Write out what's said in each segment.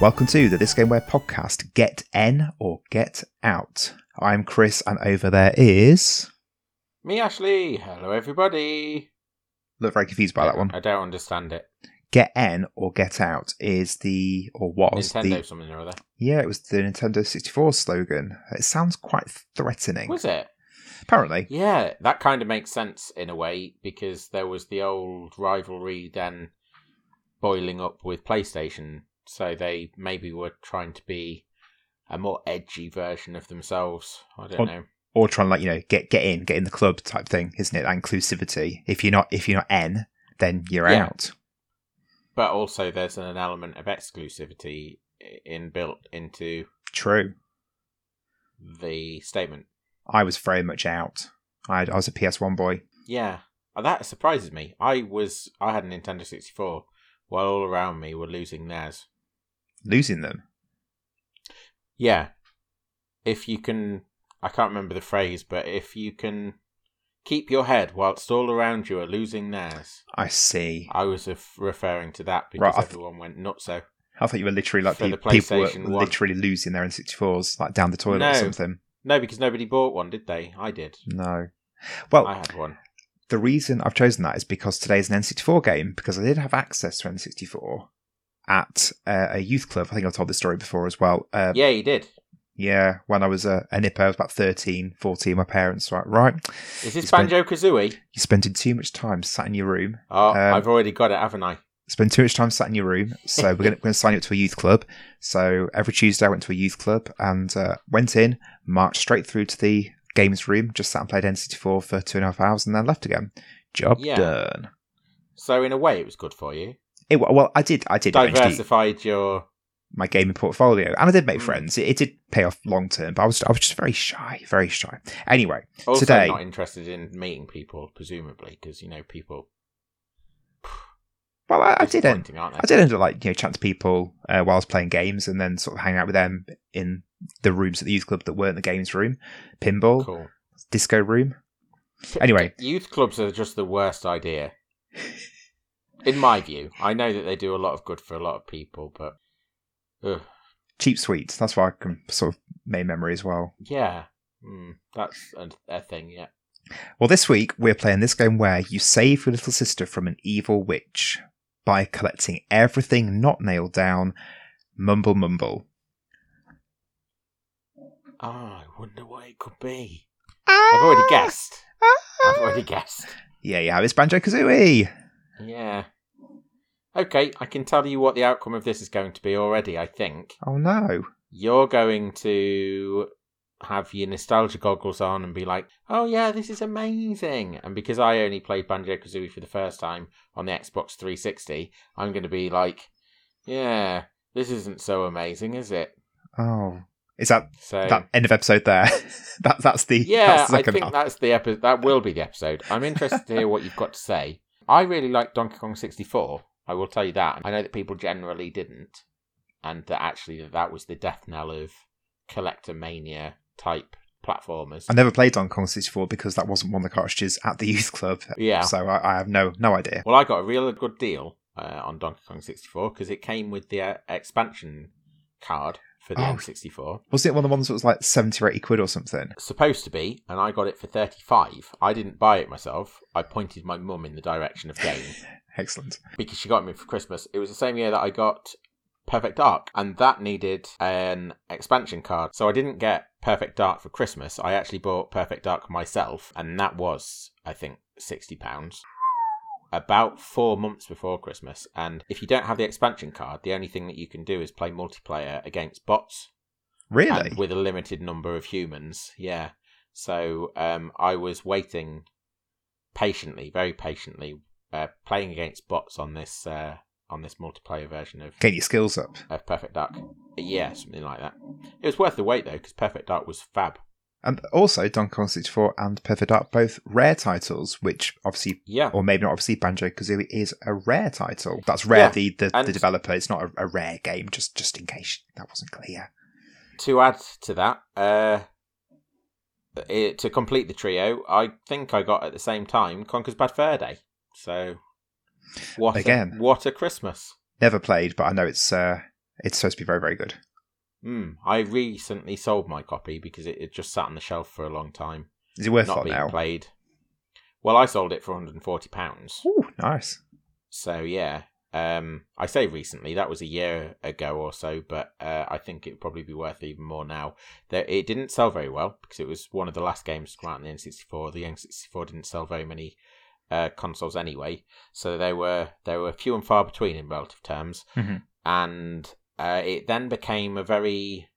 Welcome to the This Game Where podcast, Get N or Get Out. I'm Chris, and over there is. Me, Ashley. Hello, everybody. Look very confused by that one. I don't understand it. Get N or Get Out is the, or was Nintendo the. something or other. Yeah, it was the Nintendo 64 slogan. It sounds quite threatening. Was it? Apparently. Yeah, that kind of makes sense in a way because there was the old rivalry then boiling up with PlayStation. So they maybe were trying to be a more edgy version of themselves. I don't Or- know. Or trying to like, you know, get get in, get in the club type thing, isn't it? That inclusivity. If you're not if you're not N, then you're Yeah. out. But also, there's an element of exclusivity in built into True. the statement. I was very much out. I, I was a PS1 boy. Yeah, Uh, that surprises me. I was I had a Nintendo 64 while all around me were losing theirs. Losing them. Yeah. If you can I can't remember the phrase, but if you can keep your head whilst all around you are losing theirs. I see. I was ref- referring to that because Right, th- everyone went nuts so. I thought you were literally like the, the people were literally losing their N64s, like down the toilet No. or something. No, because nobody bought one, did they? I did. No. Well, I had one. the reason I've chosen that is because today's an N64 game, because I did have access to N64 at uh, a youth club. I think I've told this story before as well. Uh, Yeah, you did. yeah, when I was a, a nipper, I was about 13, 14. My parents were like, right, Is this Banjo Kazooie? you're spending too much time sat in your room. Oh, Um, I've already got it, haven't I? spend too much time sat in your room. So we're going to sign you up to a youth club. So every Tuesday I went to a youth club and uh, went in, marched straight through to the games room, just sat and played N64 for two and a half hours and then left again. Job Yeah. done. So in a way, it was good for you. It, well, I did. I did Diversified your. my gaming portfolio, and I did make Mm. friends. It, it did pay off long term, but I was I was just very shy, very shy. Anyway, Also, Today- not interested in meeting people, presumably, because you know people. well, I, I did end, disappointing, aren't they? I did end up like you know chat to people uh, while I was playing games, and then sort of hang out with them in the rooms at the youth club that weren't the games room, pinball, Cool. disco room. Anyway. youth clubs are just the worst idea. In my view, I know that they do a lot of good for a lot of people, but ugh, cheap sweets. That's why I can sort of make memory as well. yeah, mm, that's a, a thing. Yeah, Well, this week we're playing this game where you save your little sister from an evil witch by collecting everything not nailed down. Mumble, mumble. Ah, I wonder what it could be. I've already guessed. I've already guessed. Yeah, yeah, it's Banjo Kazooie. Yeah. Okay, I can tell you what the outcome of this is going to be already. I think Oh no. you're going to have your nostalgia goggles on and be like, "Oh yeah, this is amazing!" And because I only played Banjo Kazooie for the first time on the Xbox 360, I'm going to be like, "Yeah, this isn't so amazing, is it?" Oh. Is that So that end of episode there? that that's the yeah, that's the I think half. that's the episode. That will be the episode. I'm interested to hear what you've got to say. I really like Donkey Kong 64. I will tell you that. I know that people generally didn't, and that actually that was the death knell of collector mania type platformers. I never played Donkey Kong 64 because that wasn't one of the cartridges at the youth club. Yeah. So I, I have no no idea. Well, I got a real good deal uh, on Donkey Kong 64 because it came with the uh, expansion card for the Oh. N64. Wasn't it one of the ones that was like 70 or 80 quid or something? Supposed to be, and I got it for 35. I didn't buy it myself. I pointed my mum in the direction of game. Excellent. because she got me for Christmas. It was the same year that I got Perfect Dark, and that needed an expansion card. So I didn't get Perfect Dark for Christmas. I actually bought Perfect Dark myself, and that was, I think, sixty pounds. About four months before Christmas, and if you don't have the expansion card, the only thing that you can do is play multiplayer against bots Really? with a limited number of humans. Yeah. So um, I was waiting patiently, very patiently, uh, playing against bots on this uh, on this multiplayer version of, Get your skills up. of Perfect Dark. Yeah, something like that. It was worth the wait though, because Perfect Dark was fab. And also, Donkey Kong 64 and Perfect Dark, both rare titles, which obviously, Yeah. or maybe not obviously, Banjo Kazooie is a rare title. That's rare, Yeah, the, the, the developer. It's not a, a rare game, just just in case that wasn't clear. To add to that, uh, it, to complete the trio, I think I got at the same time Conker's Bad Fur Day. So, what Again. A, what a Christmas! Never played, but I know it's uh, It's supposed to be very, very good. Mm, I recently sold my copy because it, it just sat on the shelf for a long time, Is it worth not being now? played. Well, I sold it for 140 pounds. Ooh, nice. So yeah, um, I say recently that was a year ago or so, but uh, I think it'd probably be worth even more now. There, it didn't sell very well because it was one of the last games to come out on the N64. The N64 didn't sell very many uh, consoles anyway, so they were they were few and far between in relative terms, Mhm. and uh, it then became a very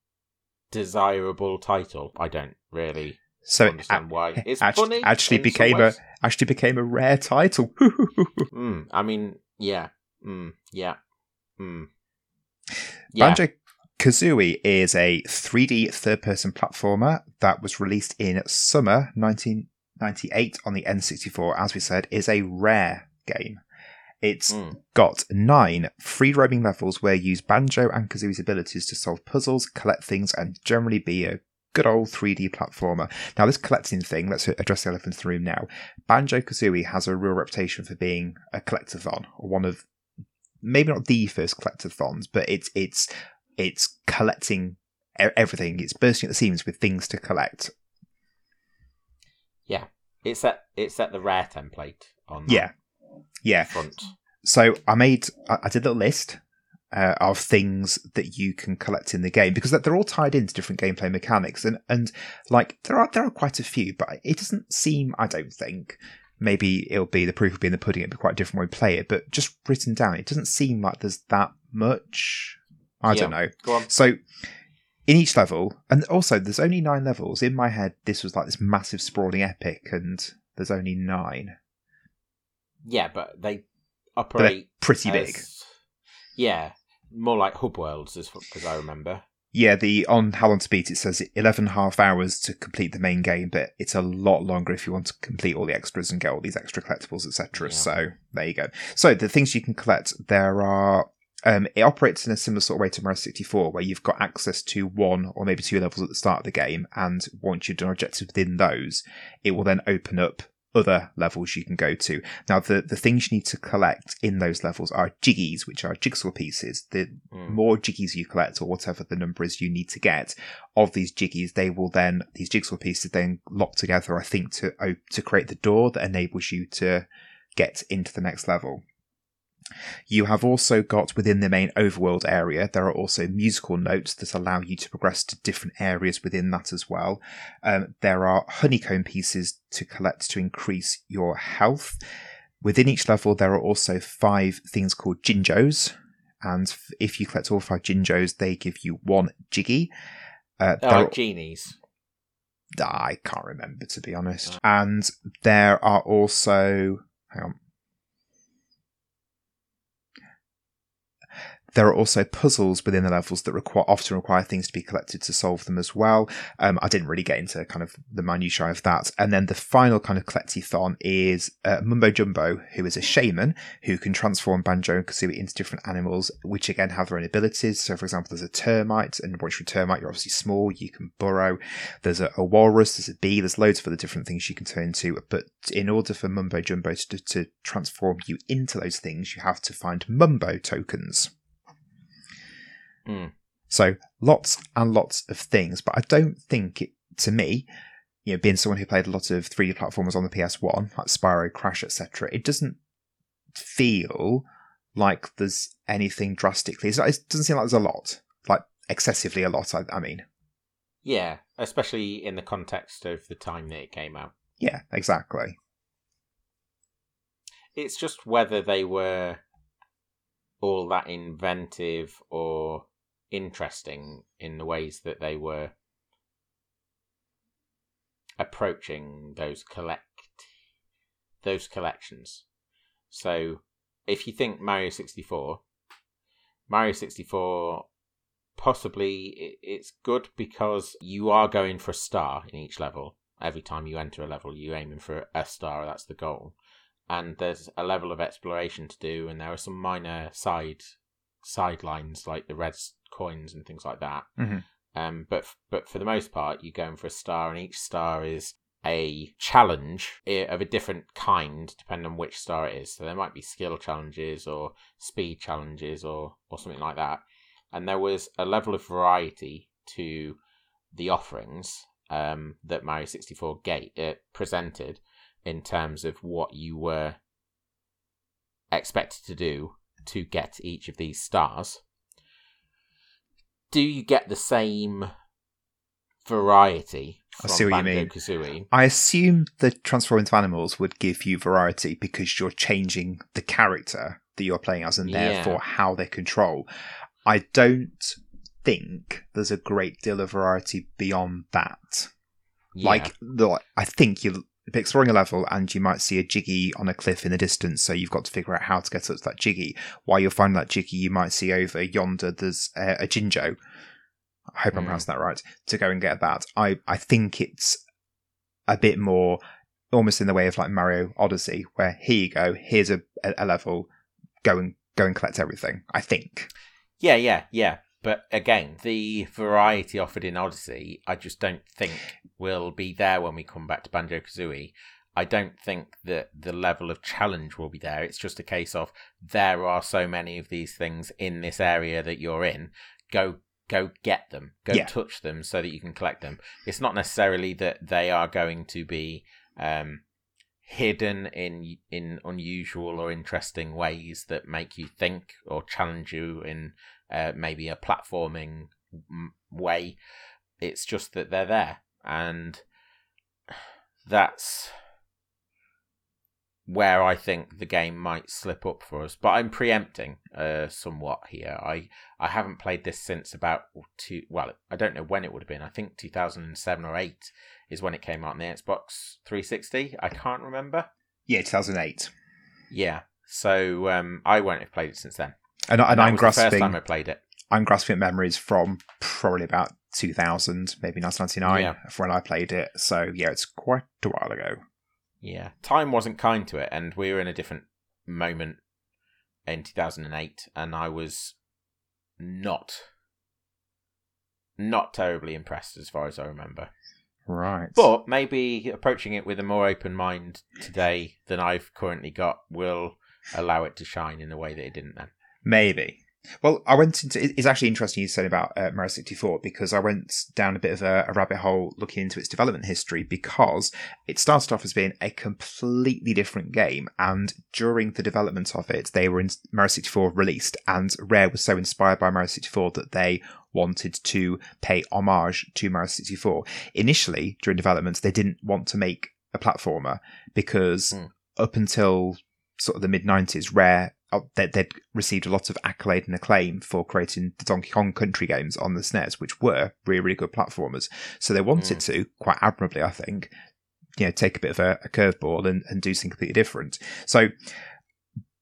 desirable title. I don't really So it understand why. It's act- funny. actually became a actually became a rare title. Mm, I mean, yeah, mm, yeah, mm. yeah. Banjo Kazooie is a 3D third person platformer that was released in summer 1998 on the N64, as we said, is a rare game. It's Mm. got nine free roaming levels where you use Banjo and Kazooie's abilities to solve puzzles, collect things, and generally be a good old 3D platformer. Now, this collecting thing, let's address the elephant in the room now. Banjo Kazooie has a real reputation for being a collectathon, or one of maybe not the first collectathons, but it's it's it's collecting everything. It's bursting at the seams with things to collect. Yeah, it's at it's at the rare template on Yeah, yeah. front. So I made I did a list uh, of things that you can collect in the game because they're all tied into different gameplay mechanics and and like there are there are quite a few, but it doesn't seem I don't think. Maybe it'll be the proof will be in the pudding. It'll be quite different when we play it, but just written down, it doesn't seem like there's that much. I don't know. Go on. So in each level, and also there's only nine levels. In my head, this was like this massive sprawling epic, and there's only nine. Yeah, but they operate Pretty as- big. Yeah, more like hub worlds, as as I remember. Yeah, the on How Long to Beat it says 11 half hours to complete the main game, but it's a lot longer if you want to complete all the extras and get all these extra collectibles, etc. Yeah. So there you go. So the things you can collect, there are. Um, it operates in a similar sort of way to Mario 64, where you've got access to one or maybe two levels at the start of the game, and once you've done objectives within those, it will then open up other levels you can go to. Now, the, the things you need to collect in those levels are jiggies, which are jigsaw pieces. The Mm. more jiggies you collect, or whatever the number is you need to get of these jiggies, they will then these jigsaw pieces then lock together. I think to to create the door that enables you to get into the next level. You have also got within the main overworld area, there are also musical notes that allow you to progress to different areas within that as well. Um, there are honeycomb pieces to collect to increase your health. Within each level, there are also five things called Jinjos, and if you collect all five Jinjos, they give you one Jiggy. Uh, like are- genies. I can't remember to be honest. And there are also hang on. There are also puzzles within the levels that require often require things to be collected to solve them as well. Um, I didn't really get into kind of the minutiae of that. And then the final kind of collectathon is uh, Mumbo Jumbo, who is a shaman who can transform Banjo and Kazooie into different animals, which again have their own abilities. So, for example, there's a termite, and once you're a termite, you're obviously small. You can burrow. There's a, a walrus. There's a bee. There's loads of other different things you can turn into. But in order for Mumbo Jumbo to, to transform you into those things, you have to find Mumbo tokens. Mm. So lots and lots of things, but I don't think it, to me, you know, being someone who played a lot of 3D platformers on the PS1, like Spyro, Crash, etc., it doesn't feel like there's anything drastically. It doesn't seem like there's a lot, like excessively a lot. I, I mean, Yeah, especially in the context of the time that it came out. yeah, exactly. It's just whether they were all that inventive or interesting in the ways that they were approaching those collect those collections. So if you think Mario 64, Mario 64 possibly it's good because you are going for a star in each level. Every time you enter a level, you're aiming for a star, that's the goal. And there's a level of exploration to do, and there are some minor side sidelines like the red coins and things like that. Mhm. Um, but but for the most part, you're going for a star, and each star is a challenge of a different kind, depending on which star it is. So there might be skill challenges or speed challenges or or something like that. and there was a level of variety to the offerings um, that Mario 64 gate uh, presented in terms of what you were expected to do to get each of these stars. Do you get the same variety I see what you mean. Banjo-Kazooie? I assume the transform into animals would give you variety because you're changing the character that you're playing as and Yeah. therefore how they control. I don't think there's a great deal of variety beyond that. Yeah. Like, I think be exploring a level and you might see a jiggy on a cliff in the distance, so you've got to figure out how to get up to that jiggy. While you're finding that jiggy, you might see over yonder there's uh, a Jinjo. I hope I'm Hmm. pronouncing that right. To go and get that, I I think it's a bit more almost in the way of like Mario Odyssey, where here you go, here's a, a, a level, go and go and collect everything. I think. Yeah, yeah, yeah. But again, the variety offered in Odyssey, I just don't think will be there when we come back to Banjo Kazooie. I don't think that the level of challenge will be there. It's just a case of there are so many of these things in this area that you're in. Go go get them. Go Yeah. touch them so that you can collect them. It's not necessarily that they are going to be um hidden in in unusual or interesting ways that make you think or challenge you in uh, maybe a platforming m- way. It's just that they're there, and that's where I think the game might slip up for us. But I'm preempting uh, somewhat here. I I haven't played this since about two. Well, I don't know when it would have been. I think 2007 or eight is when it came out on the Xbox 360. I can't remember. Yeah, 2008, Yeah. So um, I won't have played it since then. And, and that I'm the first grasping. time I played it. I'm grasping at memories from probably about 2000, maybe 1999, Yeah. for when I played it. So yeah, it's quite a while ago. Yeah, time wasn't kind to it, and we were in a different moment in 2008, and I was not not terribly impressed as far as I remember. Right. But maybe approaching it with a more open mind today than I've currently got will allow it to shine in a way that it didn't then. Maybe. Well, I went into. It's actually interesting you said about uh, Mario 64 because I went down a bit of a, a rabbit hole looking into its development history because it started off as being a completely different game, and during the development of it, they were in Mario 64 released, and Rare was so inspired by Mario 64 that they wanted to pay homage to Mario 64. Initially, during development, they didn't want to make a platformer because Hmm. up until sort of the mid 90s, Rare they, they'd received a lot of accolade and acclaim for creating the Donkey Kong Country games on the SNES, which were really, really good platformers. So they wanted mm. to, quite admirably, I think, you know, take a bit of a, a curveball and, and do something completely different. So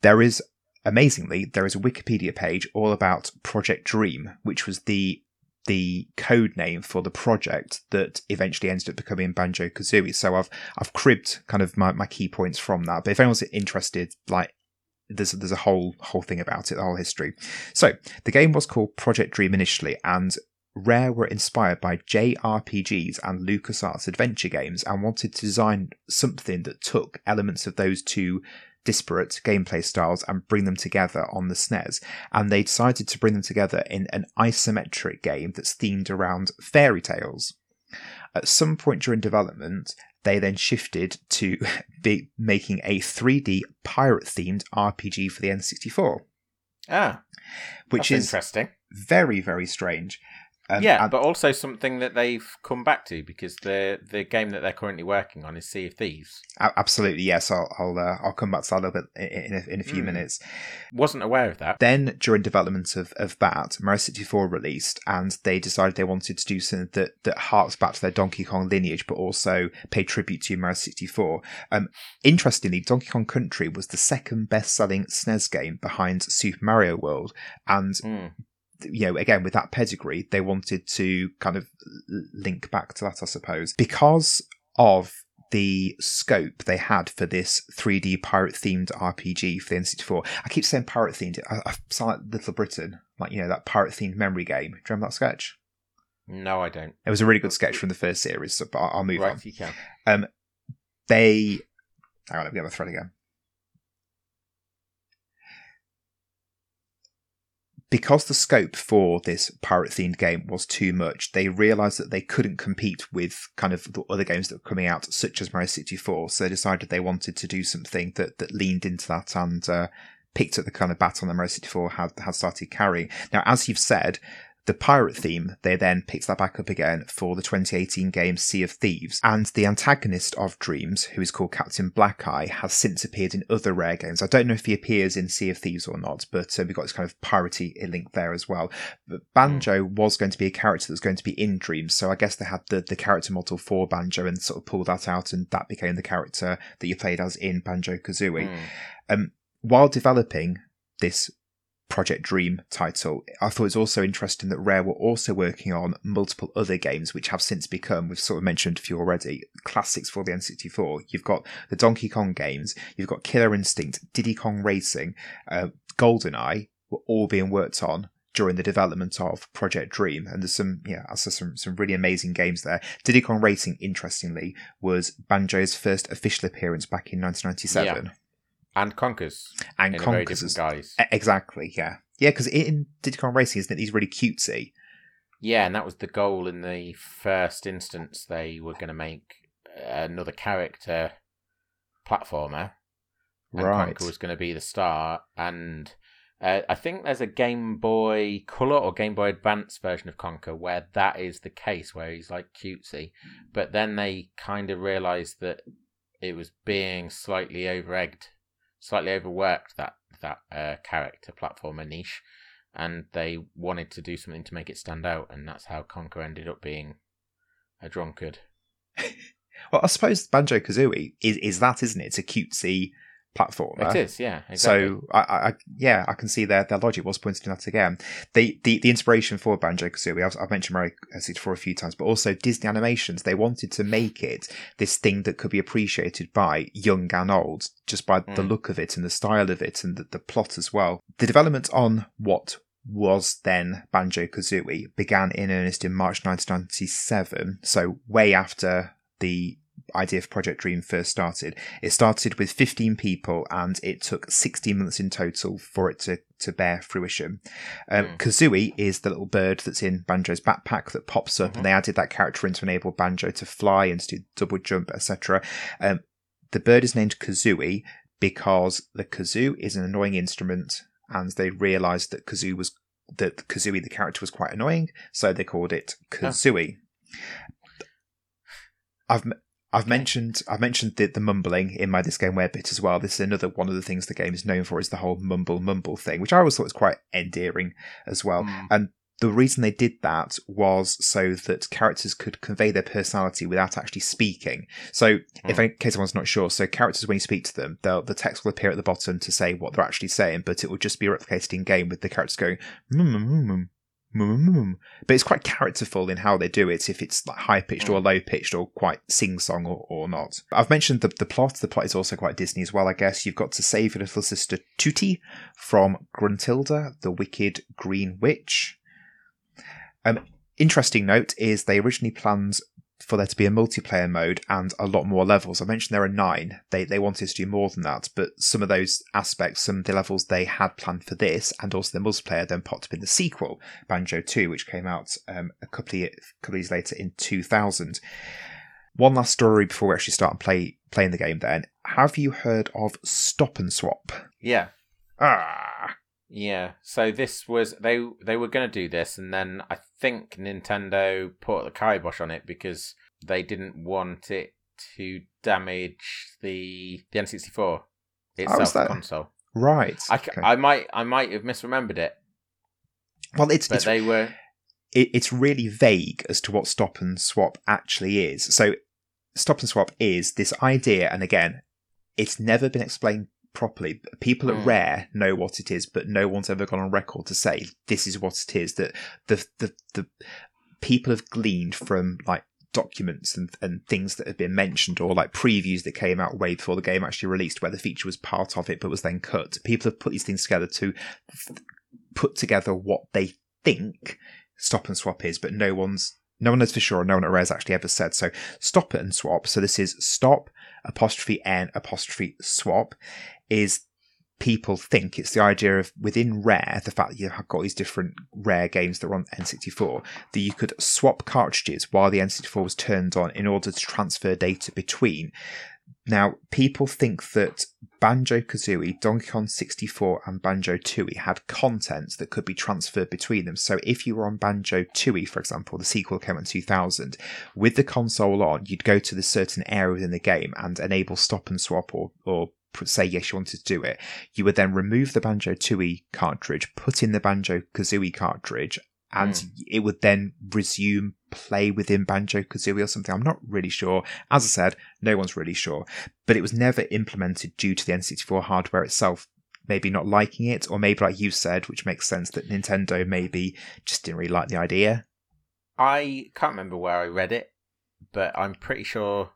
there is, amazingly, there is a Wikipedia page all about Project Dream, which was the the code name for the project that eventually ended up becoming Banjo Kazooie. So I've I've cribbed kind of my, my key points from that. But if anyone's interested, like there's there's a whole whole thing about it, the whole history. So the game was called Project Dream initially, and Rare were inspired by JRPGs and LucasArts adventure games and wanted to design something that took elements of those two disparate gameplay styles and bring them together on the SNES. And they decided to bring them together in an isometric game that's themed around fairy tales. At some point during development, they then shifted to be making a 3D pirate themed RPG for the N64, Ah, which is interesting. very, very strange. Um, yeah, and- but also something that they've come back to because the the game that they're currently working on is Sea of Thieves. absolutely, yes. I'll I'll, uh, I'll come back to that a little bit in, a, in a few Hmm. minutes. Wasn't aware of that. Then, during development of, of that, Mario 64 released, and they decided they wanted to do something that, that harks back to their Donkey Kong lineage, but also pay tribute to Mario 64. Um, interestingly, Donkey Kong Country was the second best selling SNES game behind Super Mario World, and Hmm. You know, again, with that pedigree, they wanted to kind of link back to that, I suppose. Because of the scope they had for this 3D pirate themed RPG for the N64. I keep saying pirate themed. I, I sound like Little Britain, like, you know, that pirate themed memory game. Do you remember that sketch? No, I don't. It was a really good sketch from the first series, so, but I'll, move right, on. you can. Um, they. Hang on, let me get my thread again. Because the scope for this pirate themed game was too much, they realized that they couldn't compete with kind of the other games that were coming out, such as Mario 64. So they decided they wanted to do something that, that leaned into that and uh, picked up the kind of baton that Mario 64 had, had started carrying. Now, as you've said, the pirate theme, they then picked that back up again for the 2018 game Sea of Thieves. And the antagonist of Dreams, who is called Captain Blackeye, has since appeared in other Rare games. I don't know if he appears in Sea of Thieves or not, but uh, we've got this kind of piratey link there as well. But Banjo mm. was going to be a character that was going to be in Dreams, so I guess they had the, the character model for Banjo and sort of pulled that out, and that became the character that you played as in Banjo Kazooie. Mm. Um, while developing this Project Dream title. I thought it was also interesting that Rare were also working on multiple other games, which have since become, we've sort of mentioned a few already, classics for the N64. You've got the Donkey Kong games, you've got Killer Instinct, Diddy Kong Racing, uh, GoldenEye, were all being worked on during the development of Project Dream. And there's some, yeah, also some, some really amazing games there. Diddy Kong Racing, interestingly, was Banjo's first official appearance back in 1997. Yeah and Conker's and Conker's guys. Exactly, yeah, yeah. Because in Kong Racing, isn't it? He's really cutesy. Yeah, and that was the goal in the first instance. They were going to make another character platformer. And right. Conker was going to be the star, and uh, I think there's a Game Boy Color or Game Boy Advance version of Conker where that is the case, where he's like cutesy. But then they kind of realised that it was being slightly over egged slightly overworked that that uh, character platformer niche, and they wanted to do something to make it stand out, and that's how Conker ended up being a drunkard. well, I suppose Banjo Kazooie is is that, isn't it? It's a cutesy platformer. It is, yeah. Exactly. So I, I, yeah, I can see their their logic was pointed in that again. The the, the inspiration for Banjo Kazooie, I've, I've mentioned Mario 64 a few times, but also Disney Animations. They wanted to make it this thing that could be appreciated by young and old, just by mm. the look of it and the style of it and the, the plot as well. The development on what was then Banjo Kazooie began in earnest in March 1997, so way after the idea for Project Dream first started. It started with 15 people and it took 16 months in total for it to, to bear fruition. Um, mm. Kazooie is the little bird that's in Banjo's backpack that pops up, mm-hmm. and they added that character in to enable Banjo to fly and to do double jump, etc. Um, the bird is named Kazooie because the kazoo is an annoying instrument, and they realised that kazoo was that Kazooie the character was quite annoying, so they called it Kazooie. Oh. I've I've mentioned I've mentioned the, the mumbling in my this game where bit as well. This is another one of the things the game is known for is the whole mumble mumble thing, which I always thought was quite endearing as well. Mm. And the reason they did that was so that characters could convey their personality without actually speaking. So, mm. if in case anyone's not sure, so characters when you speak to them, the text will appear at the bottom to say what they're actually saying, but it will just be replicated in game with the characters going mum mum mum but it's quite characterful in how they do it, if it's like high pitched or mm. low pitched or quite sing song or, or not. I've mentioned the, the plot. The plot is also quite Disney as well, I guess. You've got to save your little sister Tooty from Gruntilda, the wicked green witch. Um, interesting note is they originally planned for there to be a multiplayer mode and a lot more levels. I mentioned there are nine. They they wanted to do more than that, but some of those aspects, some of the levels they had planned for this and also the multiplayer then popped up in the sequel, Banjo 2, which came out um, a couple of, couple of years later in 2000. One last story before we actually start and play, playing the game then. Have you heard of Stop and Swap? Yeah. Ah. Yeah. So this was they they were going to do this, and then I think Nintendo put the kibosh on it because they didn't want it to damage the the N64 itself, the console. Right. I, okay. I might I might have misremembered it. Well, it's but it's, they were. It, it's really vague as to what stop and swap actually is. So, stop and swap is this idea, and again, it's never been explained properly. People at mm. Rare know what it is, but no one's ever gone on record to say this is what it is. That the the the people have gleaned from like documents and, and things that have been mentioned or like previews that came out way before the game actually released where the feature was part of it but was then cut. People have put these things together to put together what they think stop and swap is, but no one's no one knows for sure. No one at Rare's actually ever said so. Stop it and swap. So this is stop apostrophe n apostrophe swap is people think it's the idea of within Rare, the fact that you have got these different Rare games that are on N64, that you could swap cartridges while the N64 was turned on in order to transfer data between. Now, people think that Banjo Kazooie, Donkey Kong 64, and Banjo Tooie had content that could be transferred between them. So, if you were on Banjo Tooie, for example, the sequel came in 2000, with the console on, you'd go to the certain area within the game and enable stop and swap or, or say yes you wanted to do it. You would then remove the Banjo Tooie cartridge, put in the Banjo Kazooie cartridge, and mm. it would then resume play within Banjo Kazooie or something. I'm not really sure. As I said, no one's really sure. But it was never implemented due to the N64 hardware itself maybe not liking it, or maybe like you said, which makes sense that Nintendo maybe just didn't really like the idea. I can't remember where I read it, but I'm pretty sure.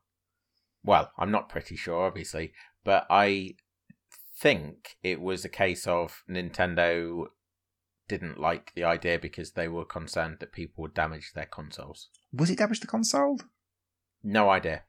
Well, I'm not pretty sure, obviously, but I think it was a case of Nintendo didn't like the idea because they were concerned that people would damage their consoles. Was it damage the console? No idea.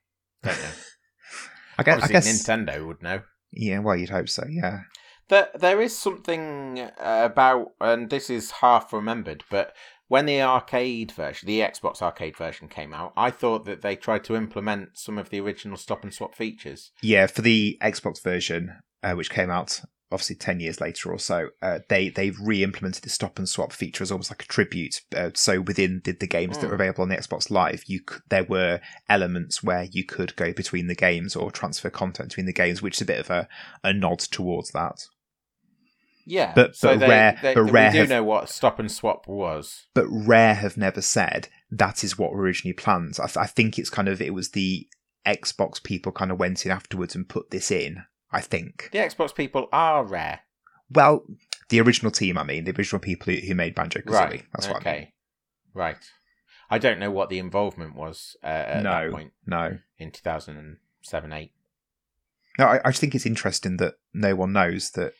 Don't know. I guess, I guess Nintendo would know. Yeah, well, you'd hope so. Yeah. There, there is something about, and this is half remembered, but when the arcade version, the Xbox arcade version came out, I thought that they tried to implement some of the original stop and swap features. Yeah, for the Xbox version, uh, which came out obviously 10 years later or so, uh, they, they've re implemented the stop and swap feature as almost like a tribute. Uh, so within the, the games mm. that were hmm. available on the Xbox Live, you could, there were elements where you could go between the games or transfer content between the games, which is a bit of a, a nod towards that. Yeah, but, so but they, rare, they, but rare we do have, know what stop and swap was. But rare have never said that is what originally planned. I, th- I think it's kind of it was the Xbox people kind of went in afterwards and put this in I think. The Xbox people are rare. Well, the original team, I mean, the original people who, made Banjo Kazooie. Right. That's what okay. I mean. Right. I don't know what the involvement was uh, at no, that point. No. In 2007 8. No, I, I just think it's interesting that no one knows that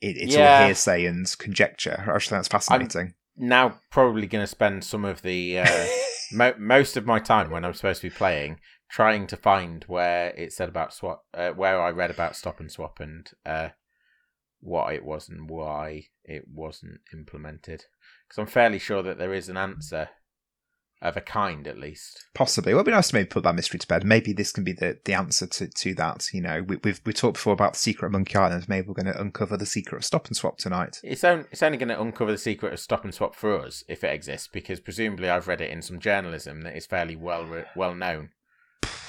it, it's yeah. all hearsay and conjecture. I just think that's fascinating. I'm now probably going to spend some of the. Uh, mo- most of my time when I'm supposed to be playing trying to find where it said about swap, uh, where I read about stop and swap and uh, what it was and why it wasn't implemented. Because I'm fairly sure that there is an answer of a kind, at least. Possibly. Well, it'd be nice to maybe put that mystery to bed. Maybe this can be the, the answer to, to that. You know, we, we've we talked before about the secret of Monkey Island. Maybe we're going to uncover the secret of Stop and Swap tonight. It's only, it's only going to uncover the secret of Stop and Swap for us if it exists, because presumably I've read it in some journalism that is fairly well well known.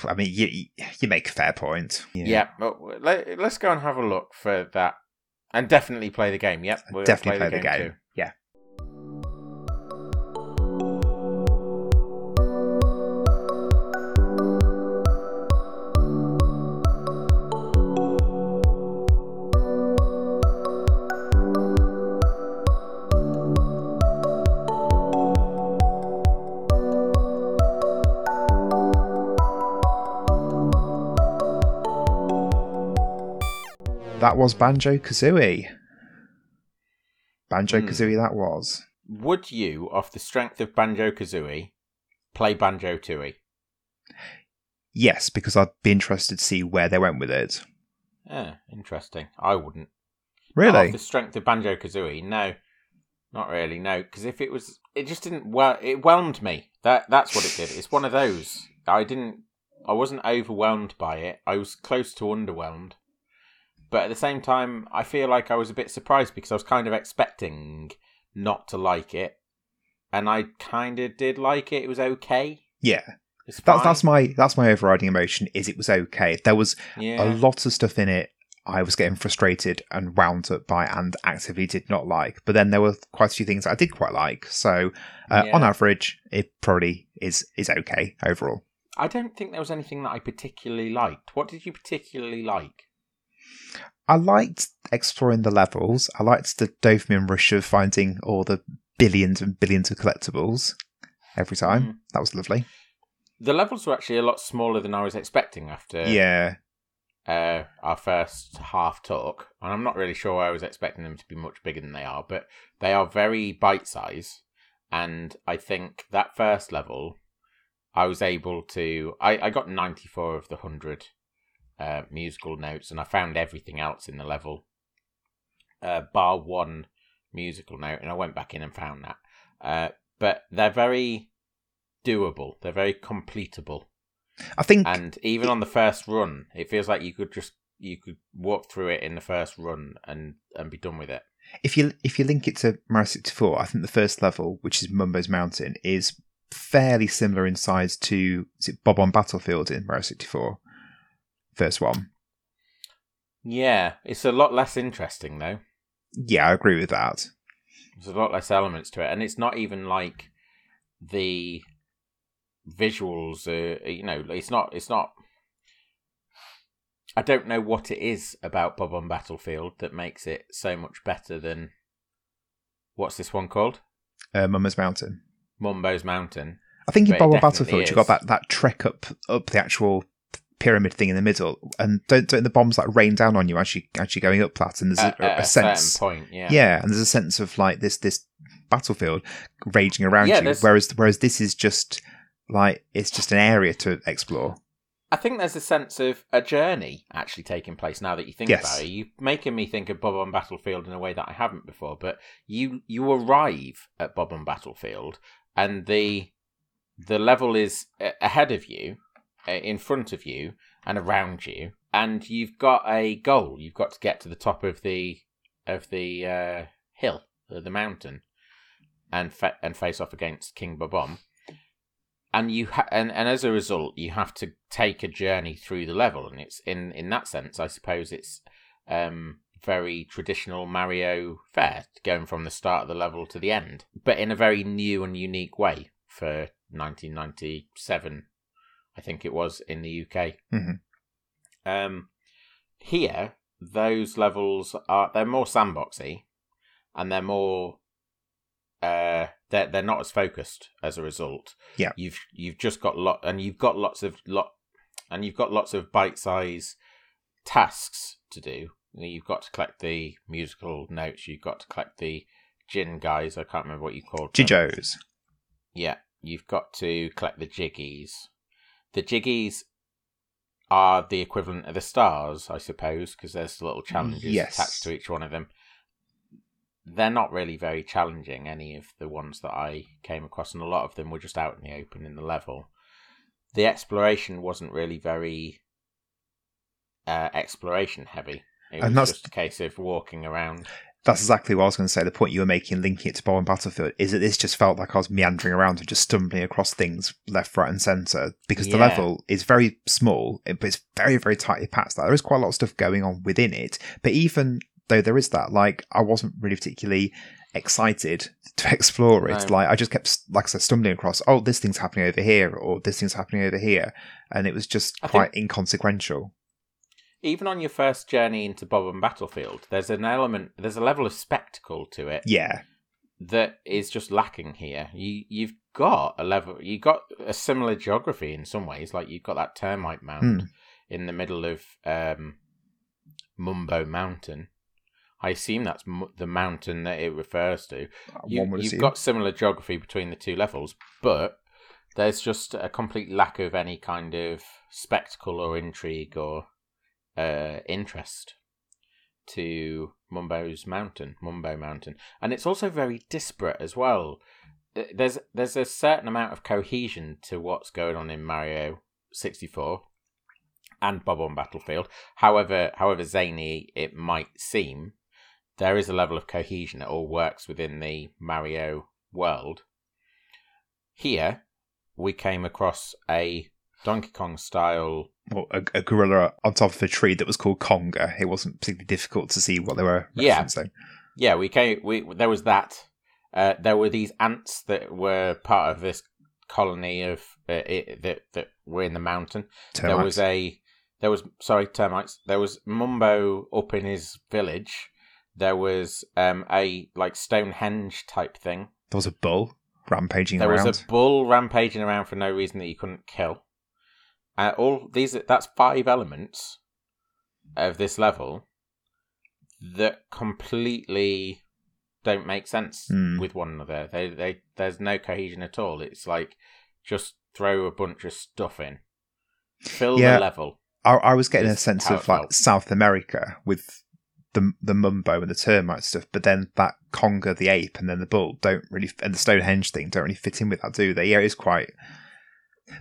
I mean, you you make a fair point. Yeah, well, let, us go and have a look for that, and definitely play the game. Yep, we'll definitely play, play the game. The game. That was Banjo Kazooie. Banjo hmm. Kazooie, that was. Would you, off the strength of Banjo Kazooie, play Banjo Tooie? Yes, because I'd be interested to see where they went with it. Yeah, interesting. I wouldn't. Really? off the strength of Banjo Kazooie, no, not really. No, because if it was, it just didn't. Well, it whelmed me. That that's what it did. It's one of those. I didn't. I wasn't overwhelmed by it. I was close to underwhelmed but at the same time, I feel like I was a bit surprised because I was kind of expecting not to like it, and I kind of did like it. It was okay. Yeah, that's that's my that's my overriding emotion. Is it was okay. There was yeah. a lot of stuff in it I was getting frustrated and wound up by and actively did not like. But then there were quite a few things I did quite like. So uh, yeah. on average, it probably is is okay overall. I don't think there was anything that I particularly liked. What did you particularly like? I liked exploring the levels. I liked the dopamine rush of finding all the billions and billions of collectibles every time. Mm. That was lovely. The levels were actually a lot smaller than I was expecting after yeah uh, our first half talk, and I'm not really sure I was expecting them to be much bigger than they are, but they are very bite size. And I think that first level, I was able to. I, I got 94 of the 100 uh, musical notes, and I found everything else in the level uh, bar one musical note, and I went back in and found that. Uh, but they're very doable. They're very completable. I think And even on the first run, it feels like you could just you could walk through it in the first run and and be done with it. if you if you link it to Mario 64, I think the first level, which is Mumbo's Mountain, is fairly similar in size to is it Bob-omb Battlefield in Mario 64. First one. Yeah, it's a lot less interesting though. Yeah, I agree with that. There's a lot less elements to it, and it's not even like the visuals. Uh, you know, it's not. It's not. I don't know what it is about Bob-omb Battlefield that makes it so much better than what's this one called? Uh, Mumbo's Mountain. Mumbo's Mountain. I think in Bob-omb Battlefield, you got that, that trek up up the actual pyramid thing in the middle, and don't don't the bombs like rain down on you as you as you're going up that, and there's At, a, a, a sense, point, yeah. yeah. and there's a sense of like this this battlefield raging around Yeah, you, there's- whereas whereas this is just like it's just an area to explore. I think there's a sense of a journey actually taking place now that you think Yes. about it. You're making me think of Bob-omb Battlefield in a way that I haven't before. But you you arrive at Bob-omb Battlefield, and the the level is ahead of you, in front of you, and around you, and you've got a goal. You've got to get to the top of the of the uh, hill, uh, the mountain, and fa- and face off against King Bob-omb and you ha- and, and as a result you have to take a journey through the level and it's in in that sense i suppose it's um very traditional mario fare going from the start of the level to the end but in a very new and unique way for 1997 i think it was in the uk Mhm. um here those levels are they're more sandboxy and they're more uh they're they're not as focused as a result Yeah. you've you've just got lot and you've got lots of lot and you've got lots of bite size tasks to do you've got to collect the musical notes you've got to collect the gin guys i can't remember what you called them. Jijos. Yeah, you've got to collect the jiggies. The jiggies are the equivalent of the stars, I suppose, because there's little challenges Yes. attached to each one of them. They're not really very challenging, any of the ones that I came across, and a lot of them were just out in the open in the level. The exploration wasn't really very uh, exploration heavy. It And was that's- just a case of walking around. That's exactly what I was going to say. The point you were making, linking it to Bob-omb Battlefield, is that this just felt like I was meandering around and just stumbling across things left, right, and centre because the level is very small, but it's very, very tightly packed. There is quite a lot of stuff going on within it, but even though there is that, like, I wasn't really particularly excited to explore it. No. Like, I just kept, like I said, stumbling across, oh, this thing's happening over here, or this thing's happening over here, and it was just I quite inconsequential. Even on your first journey into Bob-omb Battlefield, there's an element, there's a level of spectacle to it Yeah, that is just lacking here. You you've got a level, you got a similar geography in some ways, like you've got that termite mound Hmm. in the middle of um, Mumbo Mountain. I assume that's mu- the mountain that it refers to. You, you've assume. got similar geography between the two levels, but there's just a complete lack of any kind of spectacle or intrigue or uh, interest to Mumbo's Mountain, Mumbo Mountain, and it's also very disparate as well. There's there's a certain amount of cohesion to what's going on in Mario 64 and Bob-omb Battlefield. However, however zany it might seem, there is a level of cohesion. It all works within the Mario world. Here, we came across a Donkey Kong style. well, a, a gorilla on top of a tree that was called Conga. It wasn't particularly difficult to see what they were Yeah. referencing. Yeah, we came. We there was that. Uh, there were these ants that were part of this colony of uh, it, that that were in the mountain. Termites. There was a there was sorry termites. There was Mumbo up in his village. There was um a like Stonehenge type thing. There was a bull rampaging there around. was a bull rampaging around for no reason that you couldn't kill. Uh, all these that's five elements of this level that completely don't make sense Hmm. with one another. They they there's no cohesion at all. It's like just throw a bunch of stuff in, fill Yeah. the level. I, I was getting a sense of like felt. South America with the the mumbo and the termite stuff, but then that conga, the ape, and then the bull don't really, and the Stonehenge thing don't really fit in with that, do they? Yeah, it's quite.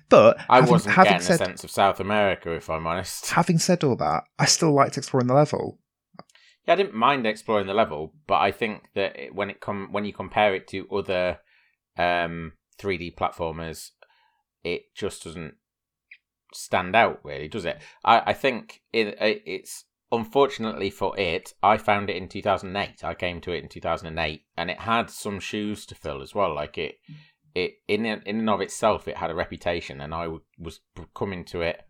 But I having, wasn't having getting said a sense of South America, if I'm honest. having said all that, I still liked exploring the level. Yeah, I didn't mind exploring the level, but I think that it, when it com- when you compare it to other um, 3D platformers, it just doesn't stand out really, does it? I, I think it, it, it's unfortunately for it, I found it in 2008. I came to it in 2008, and it had some shoes to fill as well. Like it, it in in and of itself, it had a reputation, and I was coming to it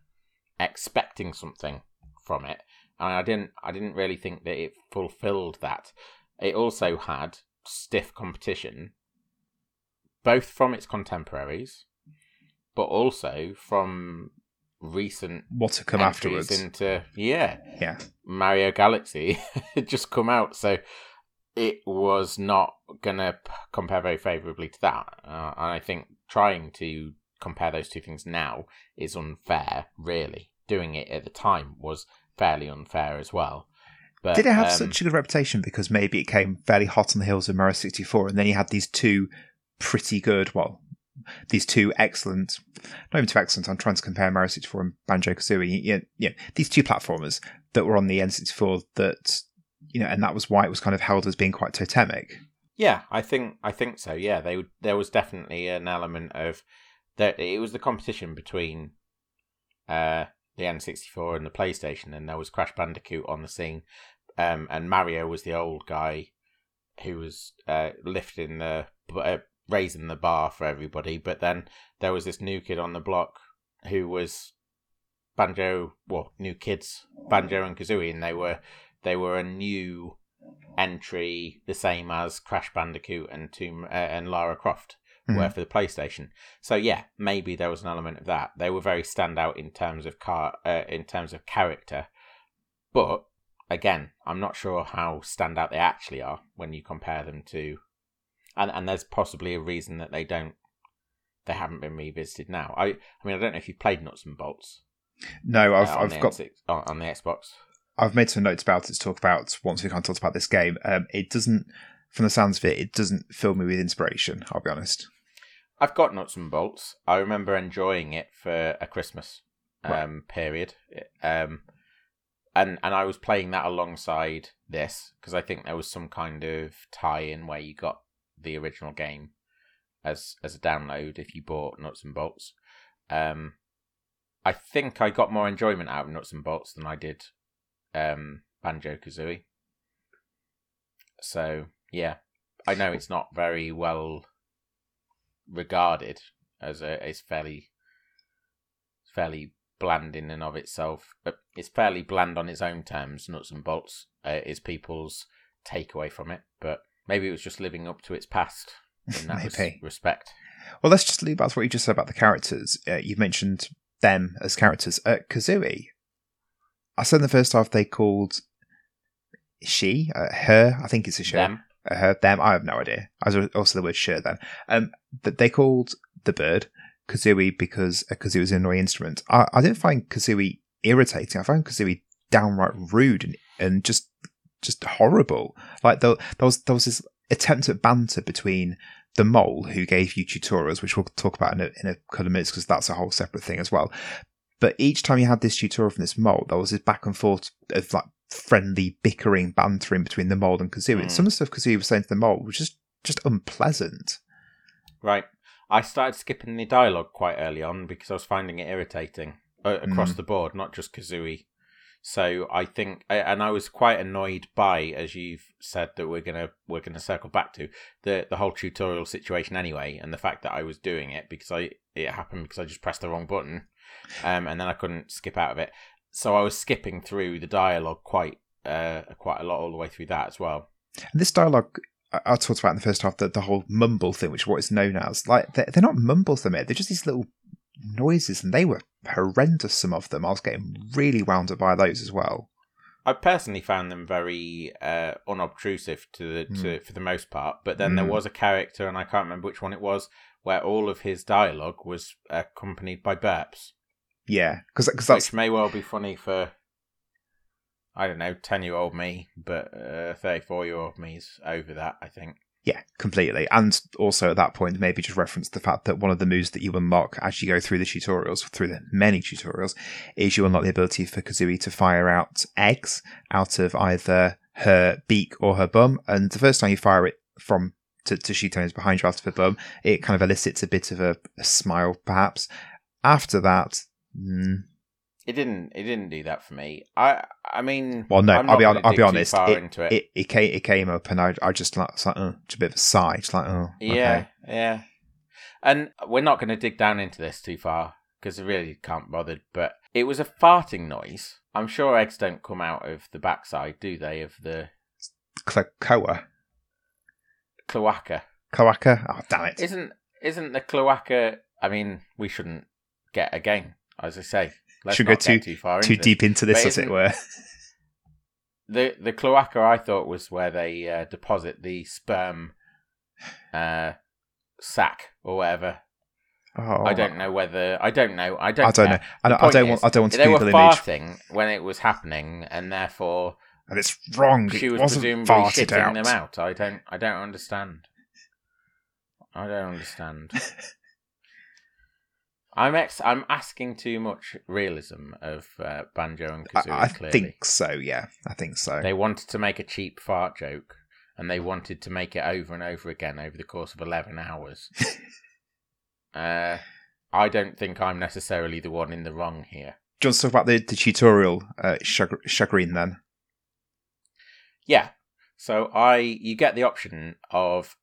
expecting something from it and I didn't I didn't really think that it fulfilled that. It also had stiff competition, both from its contemporaries, but also from recent What to come afterwards? into yeah yeah, Mario Galaxy had just come out, so it was not gonna p- compare very favorably to that. Uh, and I think trying to compare those two things now is unfair. Really, doing it at the time was fairly unfair as well. But Did it have um, such a good reputation because maybe it came fairly hot on the heels of Mario 64 and then you had these two pretty good, well, these two excellent, not even two excellent, I'm trying to compare Mario 64 and Banjo Kazooie. You, you know, these two platformers that were on the N64 that, you know, and that was why it was kind of held as being quite totemic. Yeah, I think I think so. Yeah, they there was definitely an element of that. It was the competition between uh, the N64 and the PlayStation, and there was Crash Bandicoot on the scene, um, and Mario was the old guy who was uh, lifting the uh, raising the bar for everybody. But then there was this new kid on the block who was Banjo, well, new kids, Banjo and Kazooie, and they were they were a new entry, the same as Crash Bandicoot and Tomb uh, and Lara Croft Mhm. were for the PlayStation. So yeah, maybe there was an element of that. They were very standout in terms of car, uh, in terms of character, but again, I'm not sure how standout they actually are when you compare them to, and and there's possibly a reason that they don't, they haven't been revisited now. I I mean I don't know if you've played Nuts and Bolts No, I've, uh, I've got, N6 on, on the Xbox. I've made some notes about it to talk about once we kind of talked about this game. Um, it doesn't, from the sounds of it, it doesn't fill me with inspiration, I'll be honest. I've got nuts and bolts. I remember enjoying it for a Christmas um, Right. period, um, and and I was playing that alongside this because I think there was some kind of tie-in where you got the original game as as a download if you bought nuts and bolts. Um, I think I got more enjoyment out of nuts and bolts than I did um, Banjo Kazooie. So yeah, I know it's not very well regarded as a is fairly fairly bland in and of itself. But it's fairly bland on its own terms. Nuts and bolts uh, is people's takeaway from it, but maybe it was just living up to its past in that res- respect. Well, let's just leave to what you just said about the characters. Uh, you mentioned them as characters. Uh, Kazooie, I said in the first half they called she, uh, her, I think it's a she. Them, Uh, her, them, I have no idea. I was also the word sure then. Um, but they called the bird Kazooie because a kazoo is an annoying instrument. I, I didn't find Kazooie irritating. I found Kazooie downright rude and, and just just horrible. Like there, there was there was this attempt at banter between the mole who gave you tutorials, which we'll talk about in a, in a couple of minutes because that's a whole separate thing as well. But each time you had this tutorial from this mold, there was this back and forth of like friendly bickering, bantering between the mold and Kazooie. And Mm. some of the stuff Kazooie was saying to the mold was just just unpleasant. right? I started skipping the dialogue quite early on because I was finding it irritating uh, across Mm. the board, not just Kazooie. So I think, and I was quite annoyed by, as you've said, that we're gonna we're gonna circle back to the the whole tutorial situation anyway, and the fact that I was doing it because I it happened because I just pressed the wrong button, um, and then I couldn't skip out of it. So I was skipping through the dialogue quite uh quite a lot all the way through that as well. And this dialogue, I, I talked about in the first half, the, the whole mumble thing, which is what it's known as. Like, they're, they're not mumbles, they're. They're just these little noises, and they were horrendous, some of them. I was getting really wound up by those as well. I personally found them very uh, unobtrusive to the to for the most part. But then there Mm. was a character, and I can't remember which one it was, where all of his dialogue was accompanied by burps, Yeah, because that's which may well be funny for I don't know, 10 year old me, but 34 uh, year old me's over that, I think. Yeah, completely. And also at that point, maybe just reference the fact that one of the moves that you unlock as you go through the tutorials, through the many tutorials, is you unlock the ability for Kazooie to fire out eggs out of either her beak or her bum. And the first time you fire it from to, to She-Tones behind you of her bum, it kind of elicits a bit of a, a smile, perhaps. After that, mm, it didn't. It didn't do that for me. I. I mean. Well, no. I'll be. I'll be honest. It, it. It, it, came. It came up, and I. I just like. It's like. Uh, just a bit of a sigh. It's like. Oh. Yeah. Yeah. And we're not going to dig down into this too far because I really can't bother. But it was a farting noise. I'm sure eggs don't come out of the backside, do they? Of the cloaca. Cloaca. Cloaca. Oh, damn it! Isn't isn't the cloaca? I mean, we shouldn't get again, as I say Let's Should go too too, far too deep into this, as it were. The the cloaca I thought was where they uh, deposit the sperm uh, sac or whatever. Oh, I don't know whether I don't know. I don't. I don't know. know. I don't, I don't want. I don't want to. They were farting when it was happening, and therefore, and it's wrong. She was presumably shitting out. them out. I don't. I don't understand. I don't understand. I'm ex- I'm asking too much realism of uh, Banjo and Kazooie. I, I think so. Yeah, I think so. They wanted to make a cheap fart joke, and they wanted to make it over and over again over the course of eleven hours. uh, I don't think I'm necessarily the one in the wrong here. Do you want to talk about the, the tutorial uh, chagrin then? Yeah. So I you get the option of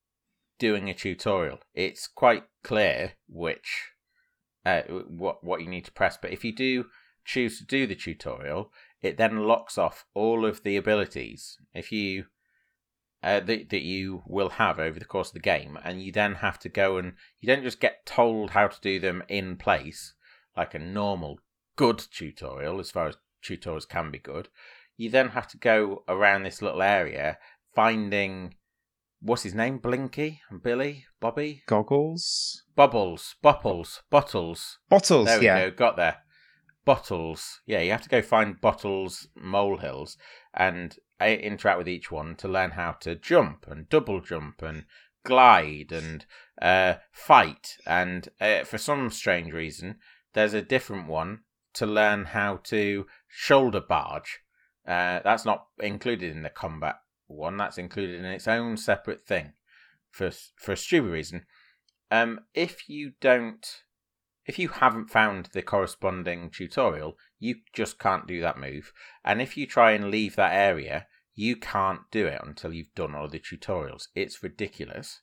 doing a tutorial. It's quite clear which uh, what what you need to press. But if you do choose to do the tutorial, it then locks off all of the abilities if you uh, that that you will have over the course of the game, and you then have to go and you don't just get told how to do them in place like a normal good tutorial, as far as tutorials can be good. You then have to go around this little area finding what's his name? Blinky and Billy, Bobby, goggles, bubbles, bottles, bottles, bottles. There we yeah. go. Got there. Bottles. Yeah, you have to go find bottles, molehills, and uh, interact with each one to learn how to jump and double jump and glide and uh, fight. And uh, for some strange reason, there's a different one to learn how to shoulder barge. Uh, that's not included in the combat one that's included in its own separate thing for for a stupid reason. Um, if you don't, if you haven't found the corresponding tutorial, you just can't do that move. And if you try and leave that area, you can't do it until you've done all the tutorials. It's ridiculous.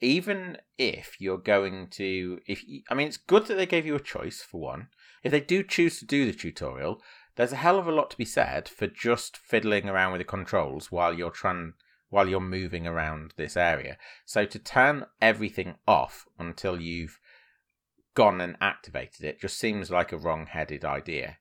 Even if you're going to, if you, I mean, it's good that they gave you a choice for one. If they do choose to do the tutorial, there's a hell of a lot to be said for just fiddling around with the controls while you're trying while you're moving around this area. So to turn everything off until you've gone and activated it just seems like a wrong-headed idea.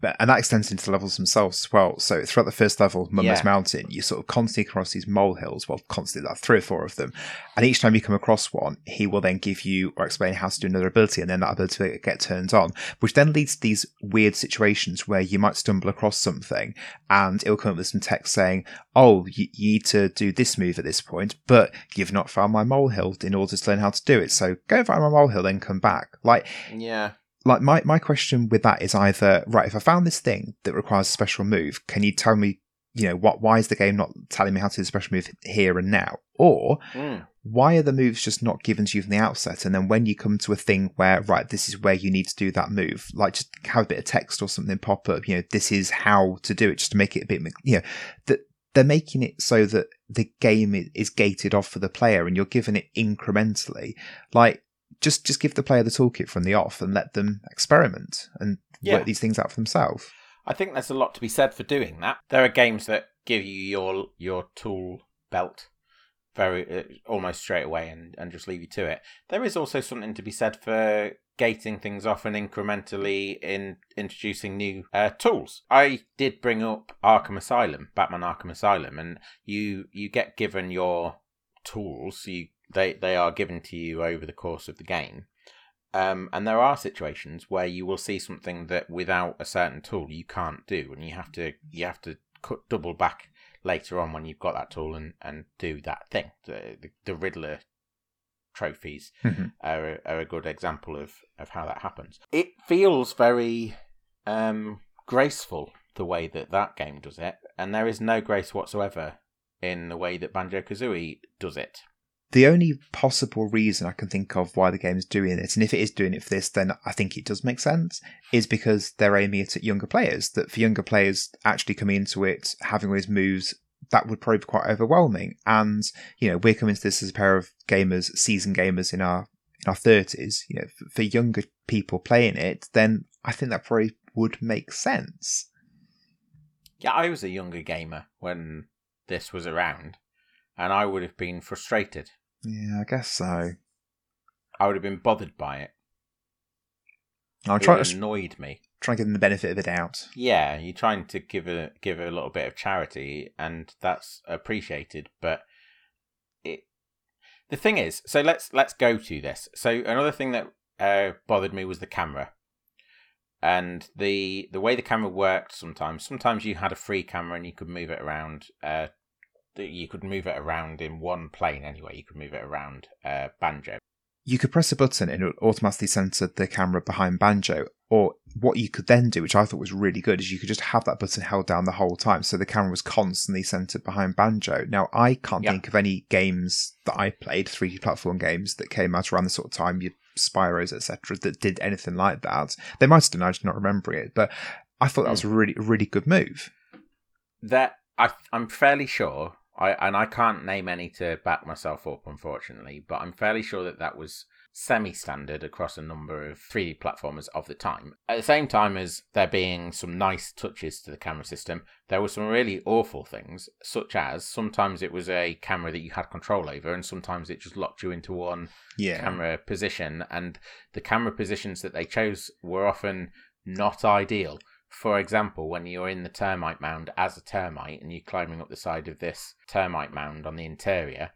But and that extends into the levels themselves as well. So throughout the first level, Mumbo's yeah. Mountain, you sort of constantly cross these molehills, well, constantly, like three or four of them. And each time you come across one, he will then give you or explain how to do another ability, and then that ability will get turned on, which then leads to these weird situations where you might stumble across something and it'll come up with some text saying, Oh, you, you need to do this move at this point, but you've not found my molehill in order to learn how to do it. So go find my molehill, then come back. Like, yeah like my, my question with that is either right if i found this thing that requires a special move can you tell me you know what why is the game not telling me how to do the special move here and now? Or mm. why are the moves just not given to you from the outset? And then when you come to a thing where right this is where you need to do that move like just have a bit of text or something pop up you know this is how to do it just to make it a bit you know that they're making it so that the game is gated off for the player and you're given it incrementally. Like just just give the player the toolkit from the off and let them experiment and yeah. work these things out for themselves. I think there's a lot to be said for doing that. There are games that give you your your tool belt very uh, almost straight away and, and just leave you to it. There is also something to be said for gating things off and incrementally in introducing new uh, tools. I did bring up Arkham Asylum, Batman Arkham Asylum, and you you get given your tools. You they they are given to you over the course of the game, Um, and there are situations where you will see something that without a certain tool you can't do, and you have to you have to cut double back later on when you've got that tool and, and do that thing. The, the, the Riddler trophies Mhm. are, are a good example of, of how that happens. It feels very um, graceful the way that that game does it, and there is no grace whatsoever in the way that Banjo Kazooie does it. The only possible reason I can think of why the game is doing it, and if it is doing it for this, then I think it does make sense, is because they're aiming it at younger players. That for younger players actually coming into it, having all these moves, that would probably be quite overwhelming. And, you know, we're coming to this as a pair of gamers, seasoned gamers in our in our thirties, you know, for younger people playing it, then I think that probably would make sense. Yeah, I was a younger gamer when this was around, and I would have been frustrated. Yeah, I guess so. I would have been bothered by it. I'm It try, would have annoyed me. try and give them the benefit of the doubt. Yeah, you're trying to give a give a little bit of charity, and that's appreciated. But it, the thing is, so let's let's go to this. So another thing that uh, bothered me was the camera, and the the way the camera worked. Sometimes, sometimes you had a free camera and you could move it around. Uh, you could move it around in one plane anyway. You could move it around uh, banjo. you could press a button and it would automatically center the camera behind Banjo. Or what you could then do, which I thought was really good, is you could just have that button held down the whole time, so the camera was constantly centered behind Banjo. Now, I can't Yeah. think of any games that I played, 3D platform games that came out around the sort of time, your Spyros, etc., that did anything like that. They might have done, I just not remembering it, but I thought that was a really, really good move. that I I'm fairly sure I and I can't name any to back myself up unfortunately, but I'm fairly sure that that was semi-standard across a number of 3D platformers of the time. At the same time as there being some nice touches to the camera system, there were some really awful things, such as sometimes it was a camera that you had control over, and sometimes it just locked you into one Yeah. camera position, and the camera positions that they chose were often not ideal. For example, when you're in the termite mound as a termite and you're climbing up the side of this termite mound on the interior,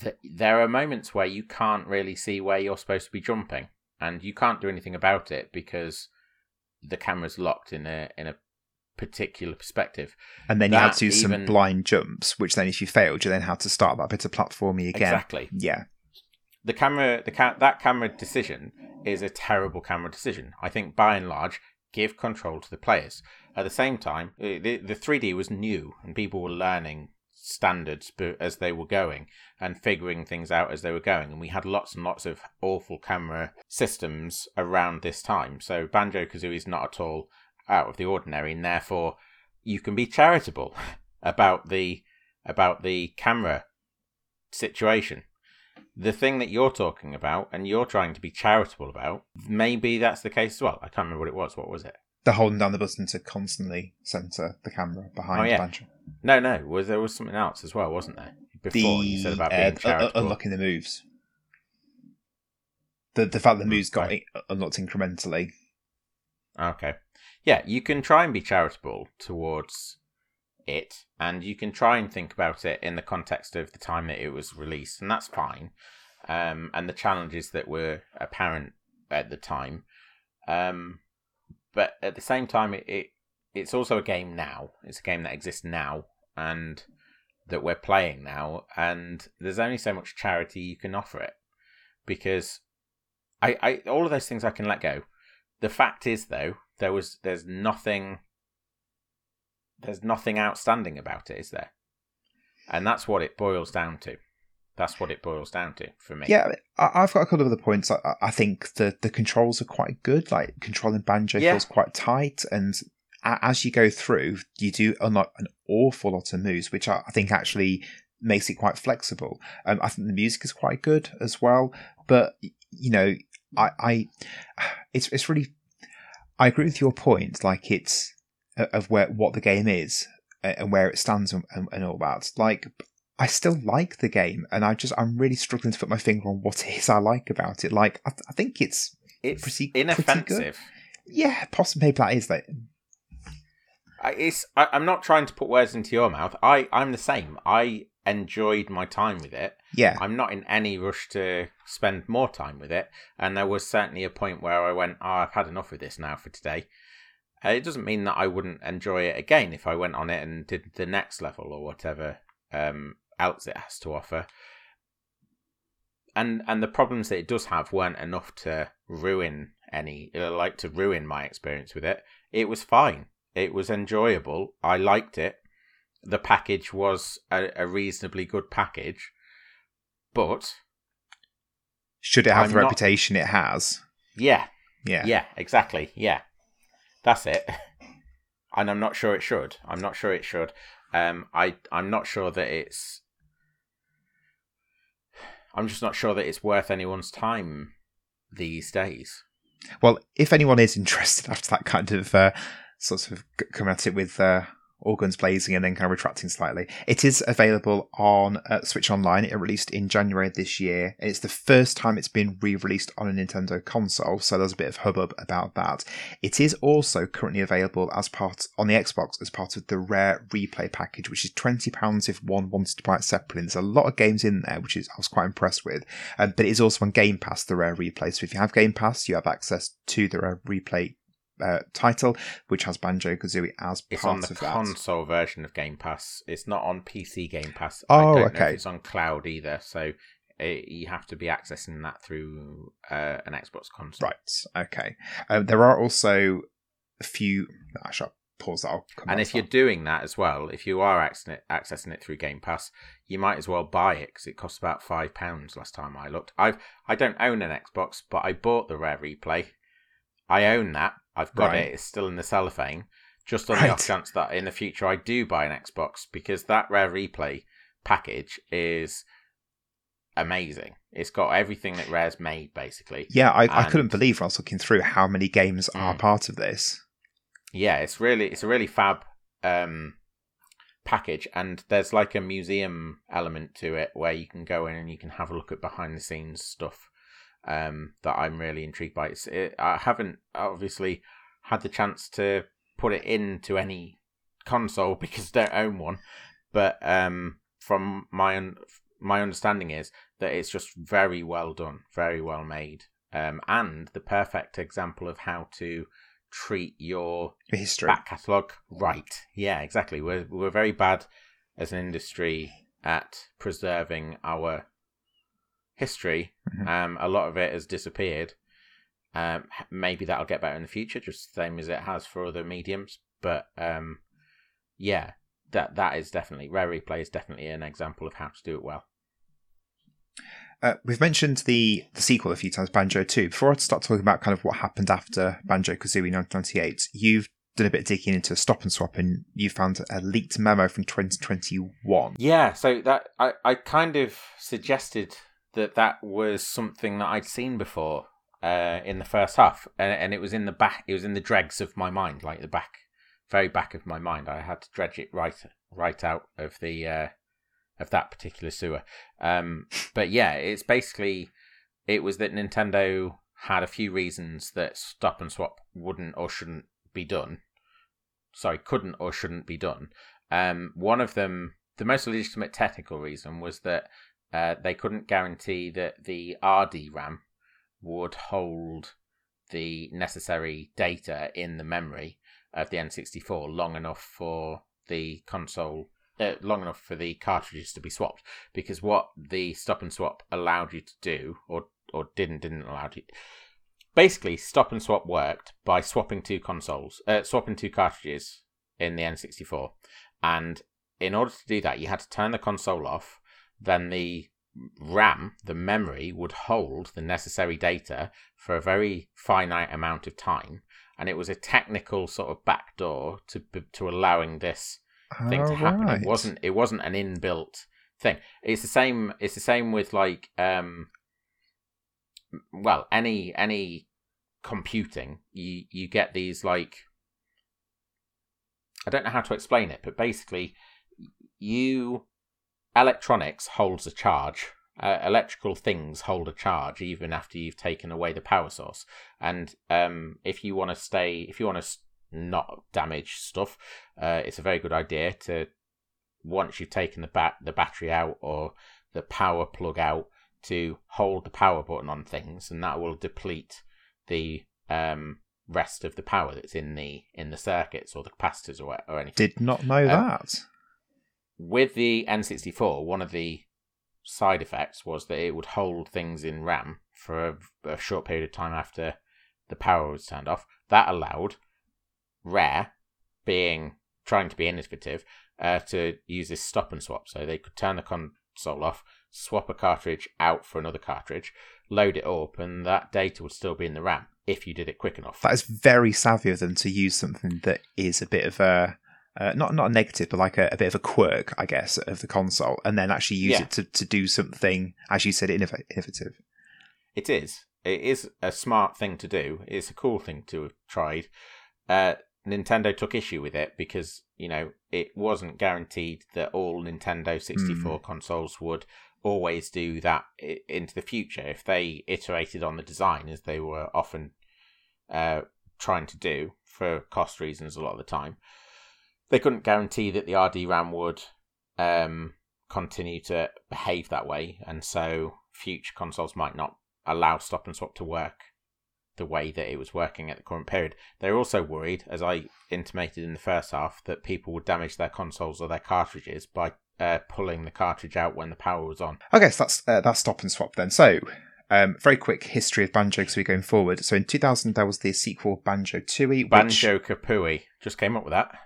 th- there are moments where you can't really see where you're supposed to be jumping, and you can't do anything about it because the camera's locked in a in a particular perspective. And then you had that to do some even- blind jumps, which then, if you failed, you then had to start that bit of platforming again. Exactly. Yeah. the camera the ca- that camera decision is a terrible camera decision i think by and large give control to the players. At the same time uh, the, the 3d was new and people were learning standards as they were going and figuring things out as they were going and we had lots and lots of awful camera systems around this time. So banjo kazooie is not at all out of the ordinary and therefore you can be charitable about the about the camera situation the thing that you're talking about and you're trying to be charitable about, maybe that's the case as well. I can't remember what it was. What was it? The holding down the button to constantly center the camera behind Oh, yeah. Banjo. No, no. Was there was something else as well, wasn't there? Before you said about uh, being uh, charitable. unlocking the moves. The the fact that the moves got Right. unlocked incrementally. Okay. Yeah, you can try and be charitable towards it, and you can try and think about it in the context of the time that it was released, and that's fine. Um, and the challenges that were apparent at the time. Um, but at the same time, it, it it's also a game now. It's a game that exists now, and that we're playing now, and there's only so much charity you can offer it because I, I all of those things I can let go. The fact is, though, there was there's nothing there's nothing outstanding about it, is there? And that's what it boils down to. That's what it boils down to for me. Yeah, I've got a couple of other points. I, I think the the controls are quite good. Like controlling Banjo Yeah. feels quite tight, and as you go through, you do unlock an awful lot of moves, which I, I think actually makes it quite flexible. Um, I think the music is quite good as well. But you know, I, I it's it's really I agree with your point. Like it's of where what the game is and where it stands and, and, and all that. Like I still like the game, and I just I'm really struggling to put my finger on what it is I like about it. Like I, I think it's it's pretty- pretty inoffensive. yeah, possibly that is that. I, it's I, I'm not trying to put words into your mouth. I I'm the same. I enjoyed my time with it. Yeah. I'm not in any rush to spend more time with it. And there was certainly a point where I went, oh, I've had enough of this now for today. Uh, it doesn't mean that I wouldn't enjoy it again if I went on it and did the next level or whatever um, else it has to offer. And and the problems that it does have weren't enough to ruin any, uh, like to ruin my experience with it. It was fine. It was enjoyable. I liked it. The package was a, a reasonably good package, but should it have I'm the not- reputation it has? yeah, Yeah. Yeah, exactly. Yeah, that's it. and I'm not sure it should. I'm not sure it should. Um, I I'm not sure that it's. I'm just not sure that it's worth anyone's time these days. Well, if anyone is interested after that kind of uh, sort of coming at it with uh, guns blazing and then kind of retracting slightly, it is available on uh, Switch Online. It released in January this year, and it's the first time it's been re-released on a Nintendo console. So there's a bit of hubbub about that. It is also currently available as part on the Xbox as part of the Rare Replay package, which is twenty pounds if one wanted to buy it separately. There's a lot of games in there, which is I was quite impressed with. Um, but it is also on Game Pass, the Rare Replay. So if you have Game Pass, you have access to the Rare Replay uh, title, which has Banjo Kazooie as It's part on the console version of Game Pass. It's not on PC Game Pass. Oh, I don't know okay. it's on cloud either. So it, you have to be accessing that through uh, an Xbox console. Right. Okay. Um, there are also a few. I shall pause that. I'll come And if to you're doing that as well, if you are accessing it, accessing it through Game Pass, you might as well buy it because it costs about five pounds. Last time I looked, I've I don't own an Xbox, but I bought the Rare Replay. I own that. I've got Right. it. It's still in the cellophane. Just on Right. the off chance that in the future I do buy an Xbox, because that Rare Replay package is amazing. It's got everything that Rare's made, basically. yeah, I, I couldn't believe when I was looking through how many games are Mm. part of this. yeah it's really it's a really fab um package and there's like a museum element to it where you can go in and you can have a look at behind the scenes stuff um that i'm really intrigued by it's, it, i haven't obviously had the chance to put it into any console because I don't own one but um from my un- my understanding is that it's just very well done very well made um and the perfect example of how to treat your History. back catalogue right. Yeah, exactly. We're we're very bad as an industry at preserving our history. Mhm. Um, a lot of it has disappeared. Um, maybe that'll get better in the future, just the same as it has for other mediums. But um, yeah, that that is definitely Rare Replay is definitely an example of how to do it well. Uh, we've mentioned the, the sequel a few times, Banjo 2. Before I start talking about kind of what happened after Banjo Kazooie 1998, you've done a bit of digging into Stop and Swap and you found a leaked memo from 2021. Yeah, so that I, I kind of suggested that that was something that I'd seen before uh, in the first half, and, and it was in the back, it was in the dregs of my mind, like the back, very back of my mind. I had to dredge it right, right out of the uh, of that particular sewer. Um, but yeah, it's basically it was that Nintendo had a few reasons that Stop and Swap wouldn't or shouldn't be done. Sorry, couldn't or shouldn't be done. Um, one of them, the most legitimate technical reason, was that uh, they couldn't guarantee that the RD RAM would hold the necessary data in the memory of the N64 long enough for the console, uh, long enough for the cartridges to be swapped. Because what the stop and swap allowed you to do, or or didn't didn't allow you, basically stop and swap worked by swapping two consoles, uh, swapping two cartridges in the N64, and in order to do that, you had to turn the console off. Then the RAM, the memory, would hold the necessary data for a very finite amount of time, and it was a technical sort of backdoor to to allowing this thing to happen. Alright. It wasn't it wasn't an inbuilt thing. It's the same. It's the same with like um, well, any any computing, you you get these like I don't know how to explain it, but basically, you electronics holds a charge. Uh, electrical things hold a charge even after you've taken away the power source. And um, if you want to stay, if you want to not damage stuff, uh, it's a very good idea to once you've taken the bat the battery out or the power plug out to hold the power button on things, and that will deplete the um, rest of the power that's in the in the circuits or the capacitors or or anything. Did not know Um, that. With the N64, one of the side effects was that it would hold things in RAM for a, a short period of time after the power was turned off. That allowed Rare, being trying to be innovative, uh, to use this stop and swap. So they could turn the console off, swap a cartridge out for another cartridge, load it up, and that data would still be in the RAM if you did it quick enough. That is very savvy of them to use something that is a bit of a uh, not not a negative, but like a, a bit of a quirk, I guess, of the console, and then actually use Yeah. it to, to do something, as you said, innov- innovative. It is. It is a smart thing to do. It's a cool thing to have tried. Uh, Nintendo took issue with it because, you know, it wasn't guaranteed that all Nintendo 64 consoles would always do that into the future. If they iterated on the design, as they were often uh, trying to do for cost reasons a lot of the time, they couldn't guarantee that the RD-RAM would um, continue to behave that way, and so future consoles might not allow stop and swap to work the way that it was working at the current period. They're also worried, as I intimated in the first half, that people would damage their consoles or their cartridges by uh, pulling the cartridge out when the power was on. Okay, so that's uh, that's stop and swap then. So, um, very quick history of Banjo Kazooie going forward. So in 2000, there was the sequel Banjo Tooie. which Banjo Kazooie just came up with that.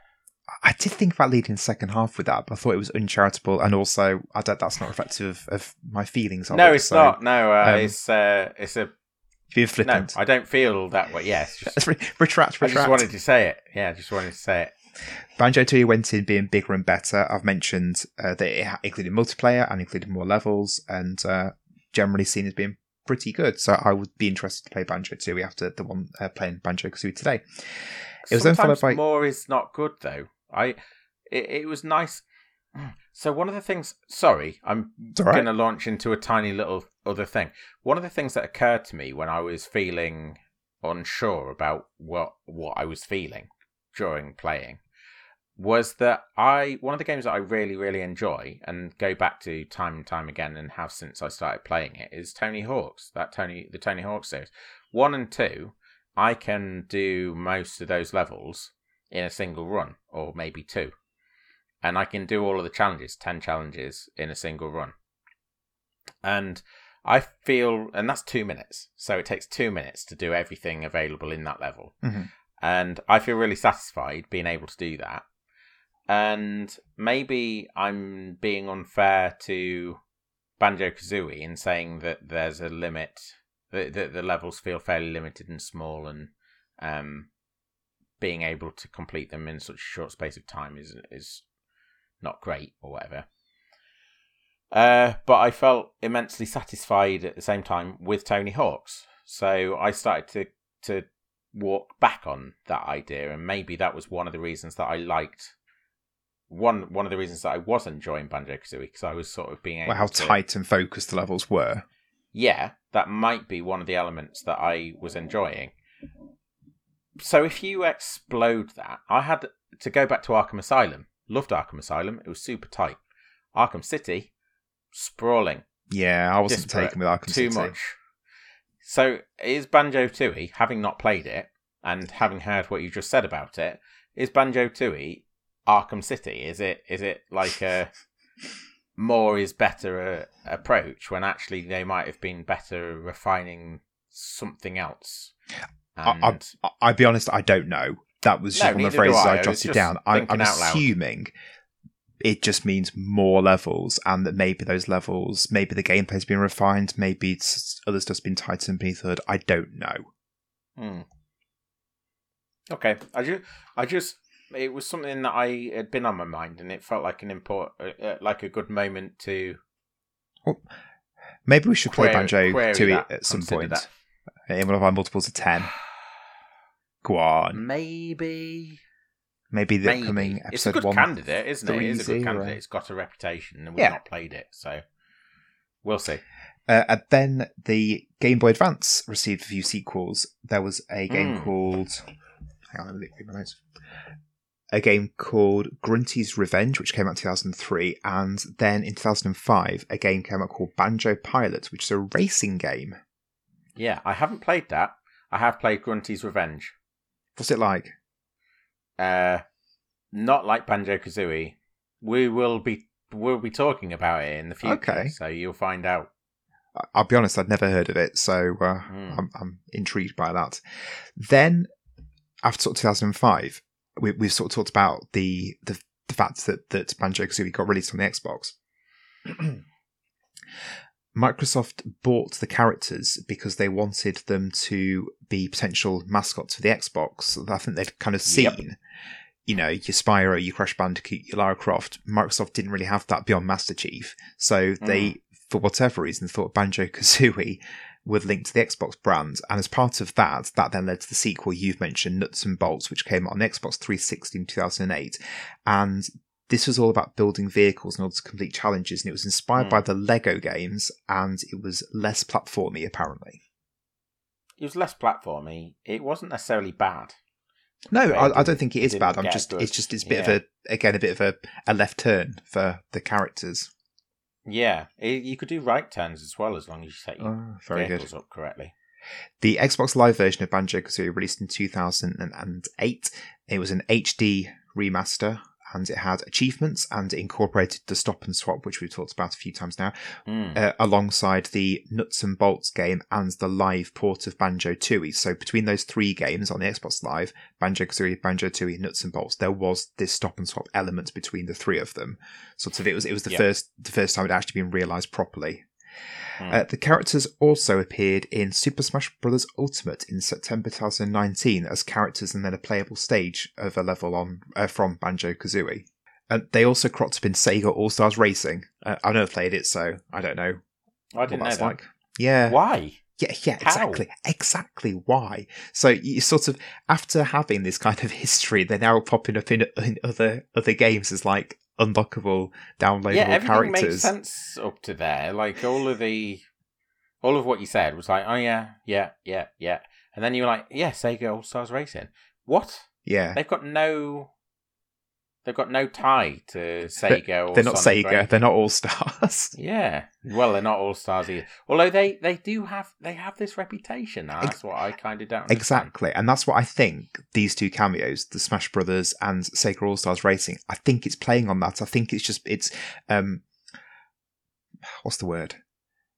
I did think about leading the second half with that, but I thought it was uncharitable, and also I don't, that's not reflective of, of my feelings no, it. it's so not. No, uh, um, it's uh, it's a Being no. flippant. I don't feel that way. Yes, just, Let's re- retract, I just wanted to say it. Yeah, I just wanted to say it. Banjo Tooie went in being bigger and better. I've mentioned uh, that it included multiplayer and included more levels, and uh, generally seen as being pretty good. So I would be interested to play Banjo Tooie after the one uh, playing Banjo Kazooie today. It was then Sometimes followed by- more is not good though. I it, it was nice. So one of the things, sorry, I'm right. going to launch into a tiny little other thing. One of the things that occurred to me when I was feeling unsure about what what I was feeling during playing was that I one of the games that I really really enjoy and go back to time and time again and have since I started playing it is Tony Hawk's that Tony the Tony Hawk series one and two I can do most of those levels in a single run or maybe two. And I can do all of the challenges 10 challenges in a single run. And I feel and that's 2 minutes. So it takes 2 minutes to do everything available in that level. Mhm. and I feel really satisfied being able to do that. And maybe I'm being unfair to Banjo Kazooie in saying that there's a limit, that the, the levels feel fairly limited and small, and um, being able to complete them in such a short space of time is is not great or whatever. Uh, but I felt immensely satisfied at the same time with Tony Hawk's, so I started to to walk back on that idea, and maybe that was one of the reasons that I liked one one of the reasons that I was enjoying Banjo Kazooie because I was sort of being able Well, how to, tight and focused the levels were. yeah, that might be one of the elements that I was enjoying. So if you explode that, I had to go back to Arkham Asylum. Loved Arkham Asylum. It was super tight. Arkham City, sprawling, Yeah, I wasn't Disparate. taken with Arkham too City. much. So is Banjo Tooie, having not played it and having heard what you just said about it, is Banjo Tooie Arkham City? Is it is it like a more is better uh, approach when actually they might have been better refining something else? I- And I- I'll be honest, I don't know. That was just No, one of the phrases I. I, jotted down. I, I'm assuming it just means more levels, and that maybe those levels, maybe the gameplay's been refined, maybe it's, other stuff's been tightened beneath the hood. I don't know. Hmm. Okay, I just, I just, it was something that I had been on my mind, and it felt like an import, uh, uh, like a good moment to Maybe we should play Query- Banjo Tooie that, at some point that. In one of our multiples of ten. Go on. maybe. Maybe the maybe. upcoming it's a episode good one. candidate, isn't it? It is a good candidate. It's got a reputation, and we've Yeah. not played it, so we'll see. Uh, and then the Game Boy Advance received a few sequels. There was a game Mm. called. Hang on, let me read my notes. a game called Grunty's Revenge, which came out in 2003, and then in 2005, a game came out called Banjo Pilot, which is a racing game. Yeah, I haven't played that. I have played Grunty's Revenge. What's it like? Uh, not like Banjo Kazooie. We will be we'll be talking about it in the future, Okay. so you'll find out. I'll be honest, I'd never heard of it, so uh, Hmm. I'm, I'm intrigued by that. Then, after sort of 2005, we, we've sort of talked about the the, the fact that, that Banjo Kazooie got released on the Xbox. Microsoft bought the characters because they wanted them to be potential mascots for the Xbox. I think they'd kind of seen, Yep. you know, your Spyro, your Crash Bandicoot, your Lara Croft. Microsoft didn't really have that beyond Master Chief, so they, mm. for whatever reason, thought Banjo Kazooie would link to the Xbox brand. And as part of that, that then led to the sequel you've mentioned, Nuts and Bolts, which came out on Xbox 360 in 2008. And this was all about building vehicles in order to complete challenges, and it was inspired Hmm. by the Lego games, and it was less platformy, apparently. It was less platformy. It wasn't necessarily bad. No, I, I don't think it is bad. I'm just, it's just, it's a bit Yeah. of a, again, a bit of a, a left turn for the characters. Yeah, it, you could do right turns as well as long as you set your Oh, very good. up correctly. The Xbox Live version of Banjo Kazooie released in 2008. It was an HD remaster and it had achievements and it incorporated the stop and swap, which we've talked about a few times now, Mm. uh, alongside the Nuts and Bolts game and the live port of Banjo Tooie. So between those three games on the Xbox Live, Banjo Kazooie, Banjo Tooie, Nuts and Bolts, there was this stop and swap element between the three of them. Sort of, it was it was the Yeah. first the first time it actually been realised properly. Mm. Uh, the characters also appeared in Super Smash Bros. Ultimate in September 2019 as characters and then a playable stage of a level on uh, from Banjo Kazooie. And they also cropped up in Sega All Stars Racing. Uh, I've never played it, so I don't know I what didn't know that's that. like. Yeah, Why? yeah, yeah, How? exactly, exactly. Why? So you sort of after having this kind of history, they're now popping up in, in other other games as like unlockable, downloadable yeah, everything characters. makes sense up to there. Like all of the, all of what you said was like, oh yeah, yeah, yeah, yeah, and then you were like, yeah, Sega All Stars Racing. What? Yeah, They've got no, they've got no tie to Sega. or they're not Sonic Sega. They're not All Stars. Yeah, well, they're not All Stars either. Although they they do have they have this reputation. and That's what I kind of don't understand. Exactly, and that's what I think. These two cameos, the Smash Brothers and Sega All Stars Racing, I think it's playing on that. I think it's just it's um, what's the word?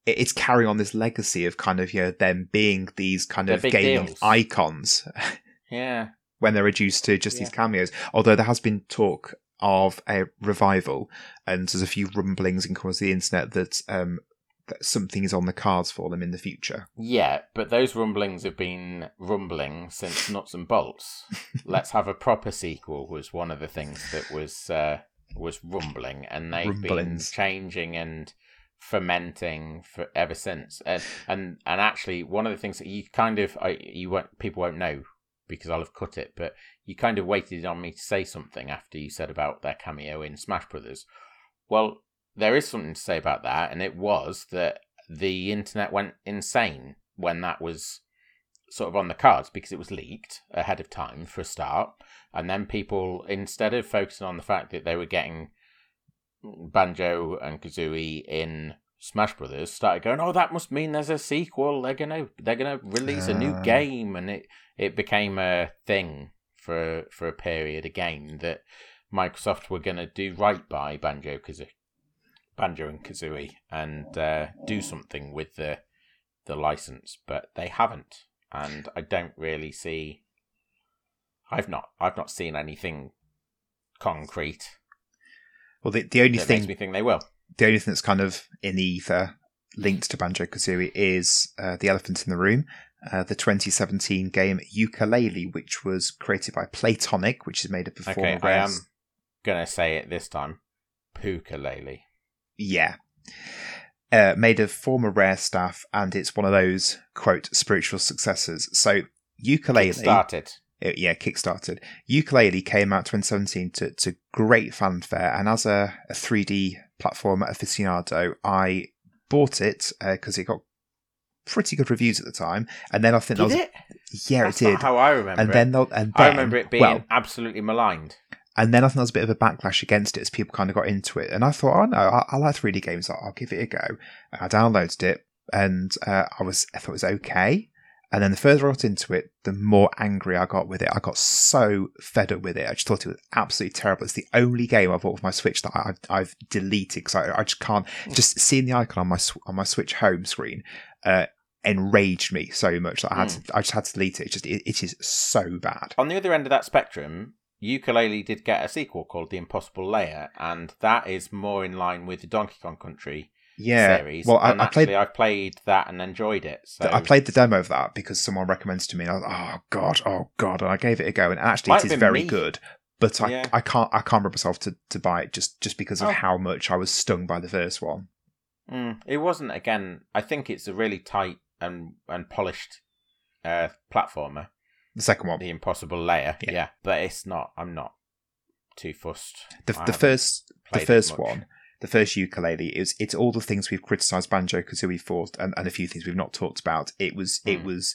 It- It's carrying on this legacy of kind of you know them being these kind They're of gaming deals. icons Yeah, when they're reduced to just these cameos. Although there has been talk of a revival, and there's a few rumblings across the internet that um that something is on the cards for them in the future. yeah, but those rumblings have been rumbling since Nuts and Bolts. Let's have a proper sequel was one of the things that was uh, was rumbling, and they've Rumblings. been changing and fermenting for ever since. And and and actually, one of the things that you kind of I, you won't people won't know because I'll have cut it, but you kind of waited on me to say something after you said about their cameo in Smash Brothers. Well, there is something to say about that, and it was that the internet went insane when that was sort of on the cards because it was leaked ahead of time for a start, and then people instead of focusing on the fact that they were getting Banjo and Kazooie in Smash Brothers, started going, "Oh, that must mean there's a sequel. They're gonna they're gonna release a new Ah. game," and it it became a thing for for a period again that Microsoft were gonna do right by Banjo Kazooie, Banjo and Kazooie, and uh, do something with the the license, but they haven't, and I don't really see. I've not I've not seen anything concrete Well, the, the only that thing makes me think they will. The only thing that's kind of in the ether linked to Banjo Kazooie is uh, the elephant in the room, uh, the 2017 game Yooka-Laylee, which was created by Playtonic, which is made up of Okay, former I Rare- am gonna say it this time. Pookalele. Yeah. Uh, made of former Rare staff, and it's one of those, quote, spiritual successors. So, Yooka-Laylee. Started. it- yeah, kickstarted. Yooka-Laylee came out 2017 to, to great fanfare, and as a, a 3D platformer aficionado, I bought it because it got pretty good reviews at the time. And then I think Did that was it? yeah, That's it did. how I remember And it. then and I remember it being well, absolutely maligned. And then I think there was a bit of a backlash against it as people kind of got into it. And I thought, oh no, I, I like 3D games. I'll, I'll, give it a go. And I downloaded it and uh, I was I thought it was okay. And then the further I got into it, the more angry I got with it. I got so fed up with it. I just thought it was absolutely terrible. It's the only game I've bought with my Switch that I've, I've deleted because I, I, just can't. Just seeing the icon on my on my Switch home screen uh, enraged me so much that I had mm. to, I just had to delete it. It's just it, it is so bad. On the other end of that spectrum, Yooka-Laylee did get a sequel called The Impossible Lair, and that is more in line with the Donkey Kong Country yeah. series. Well, I, I played. I've played that and enjoyed it. So. I played the demo of that because someone recommended to me. And I was, oh god, oh god, and I gave it a go. And actually, Might it is very me. good. But I, yeah. I can't, I can't bring myself to, to buy it just, just because of oh. how much I was stung by the first one. Mm, it wasn't. Again, I think it's a really tight and and polished uh, platformer. The second one, the Impossible Lair. Yeah. yeah, but it's not. I'm not too fussed. The, the first, the first one the first. It was, it's all the things we've criticised Banjo Kazooie for, and, and a few things we've not talked about. It was mm. it hmm. was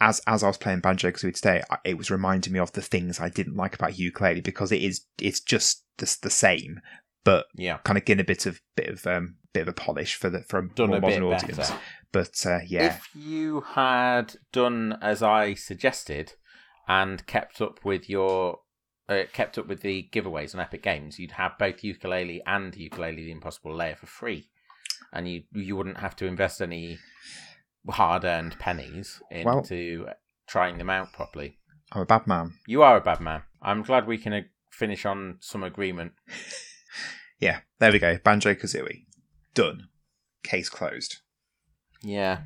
as as I was playing Banjo Kazooie today, it was reminding me of the things I didn't like about Yooka-Laylee because it is it's just the, the same, but yeah, kind of getting a bit of bit of um bit of a polish for the for a done more a modern audience. Better. But uh, yeah, if you had done as I suggested and kept up with your uh, kept up with the giveaways on Epic Games, you'd have both Yooka-Laylee and Yooka-Laylee the Impossible Lair for free, and you you wouldn't have to invest any hard earned pennies into well, trying them out properly. I'm a bad man. You are a bad man. I'm glad we can uh, finish on some agreement. yeah, there we go. Banjo Kazooie. Done. Case closed. Yeah.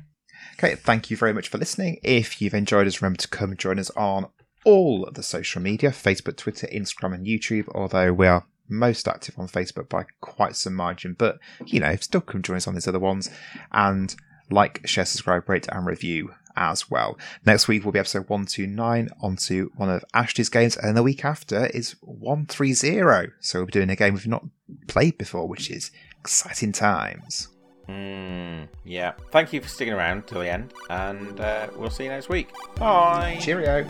Okay, thank you very much for listening. If you've enjoyed us, remember to come join us on all the social media Facebook, Twitter, Instagram, and YouTube, although we are most active on Facebook by quite some margin. But, you know, if still come join us on these other ones and like, share, subscribe, rate, and review as well. Next week will be episode 129 onto one of Ashley's games, and the week after is 130. So we'll be doing a game we've not played before, which is exciting times. Mm, yeah. Thank you for sticking around till the end, and uh, we'll see you next week. Bye. Cheerio.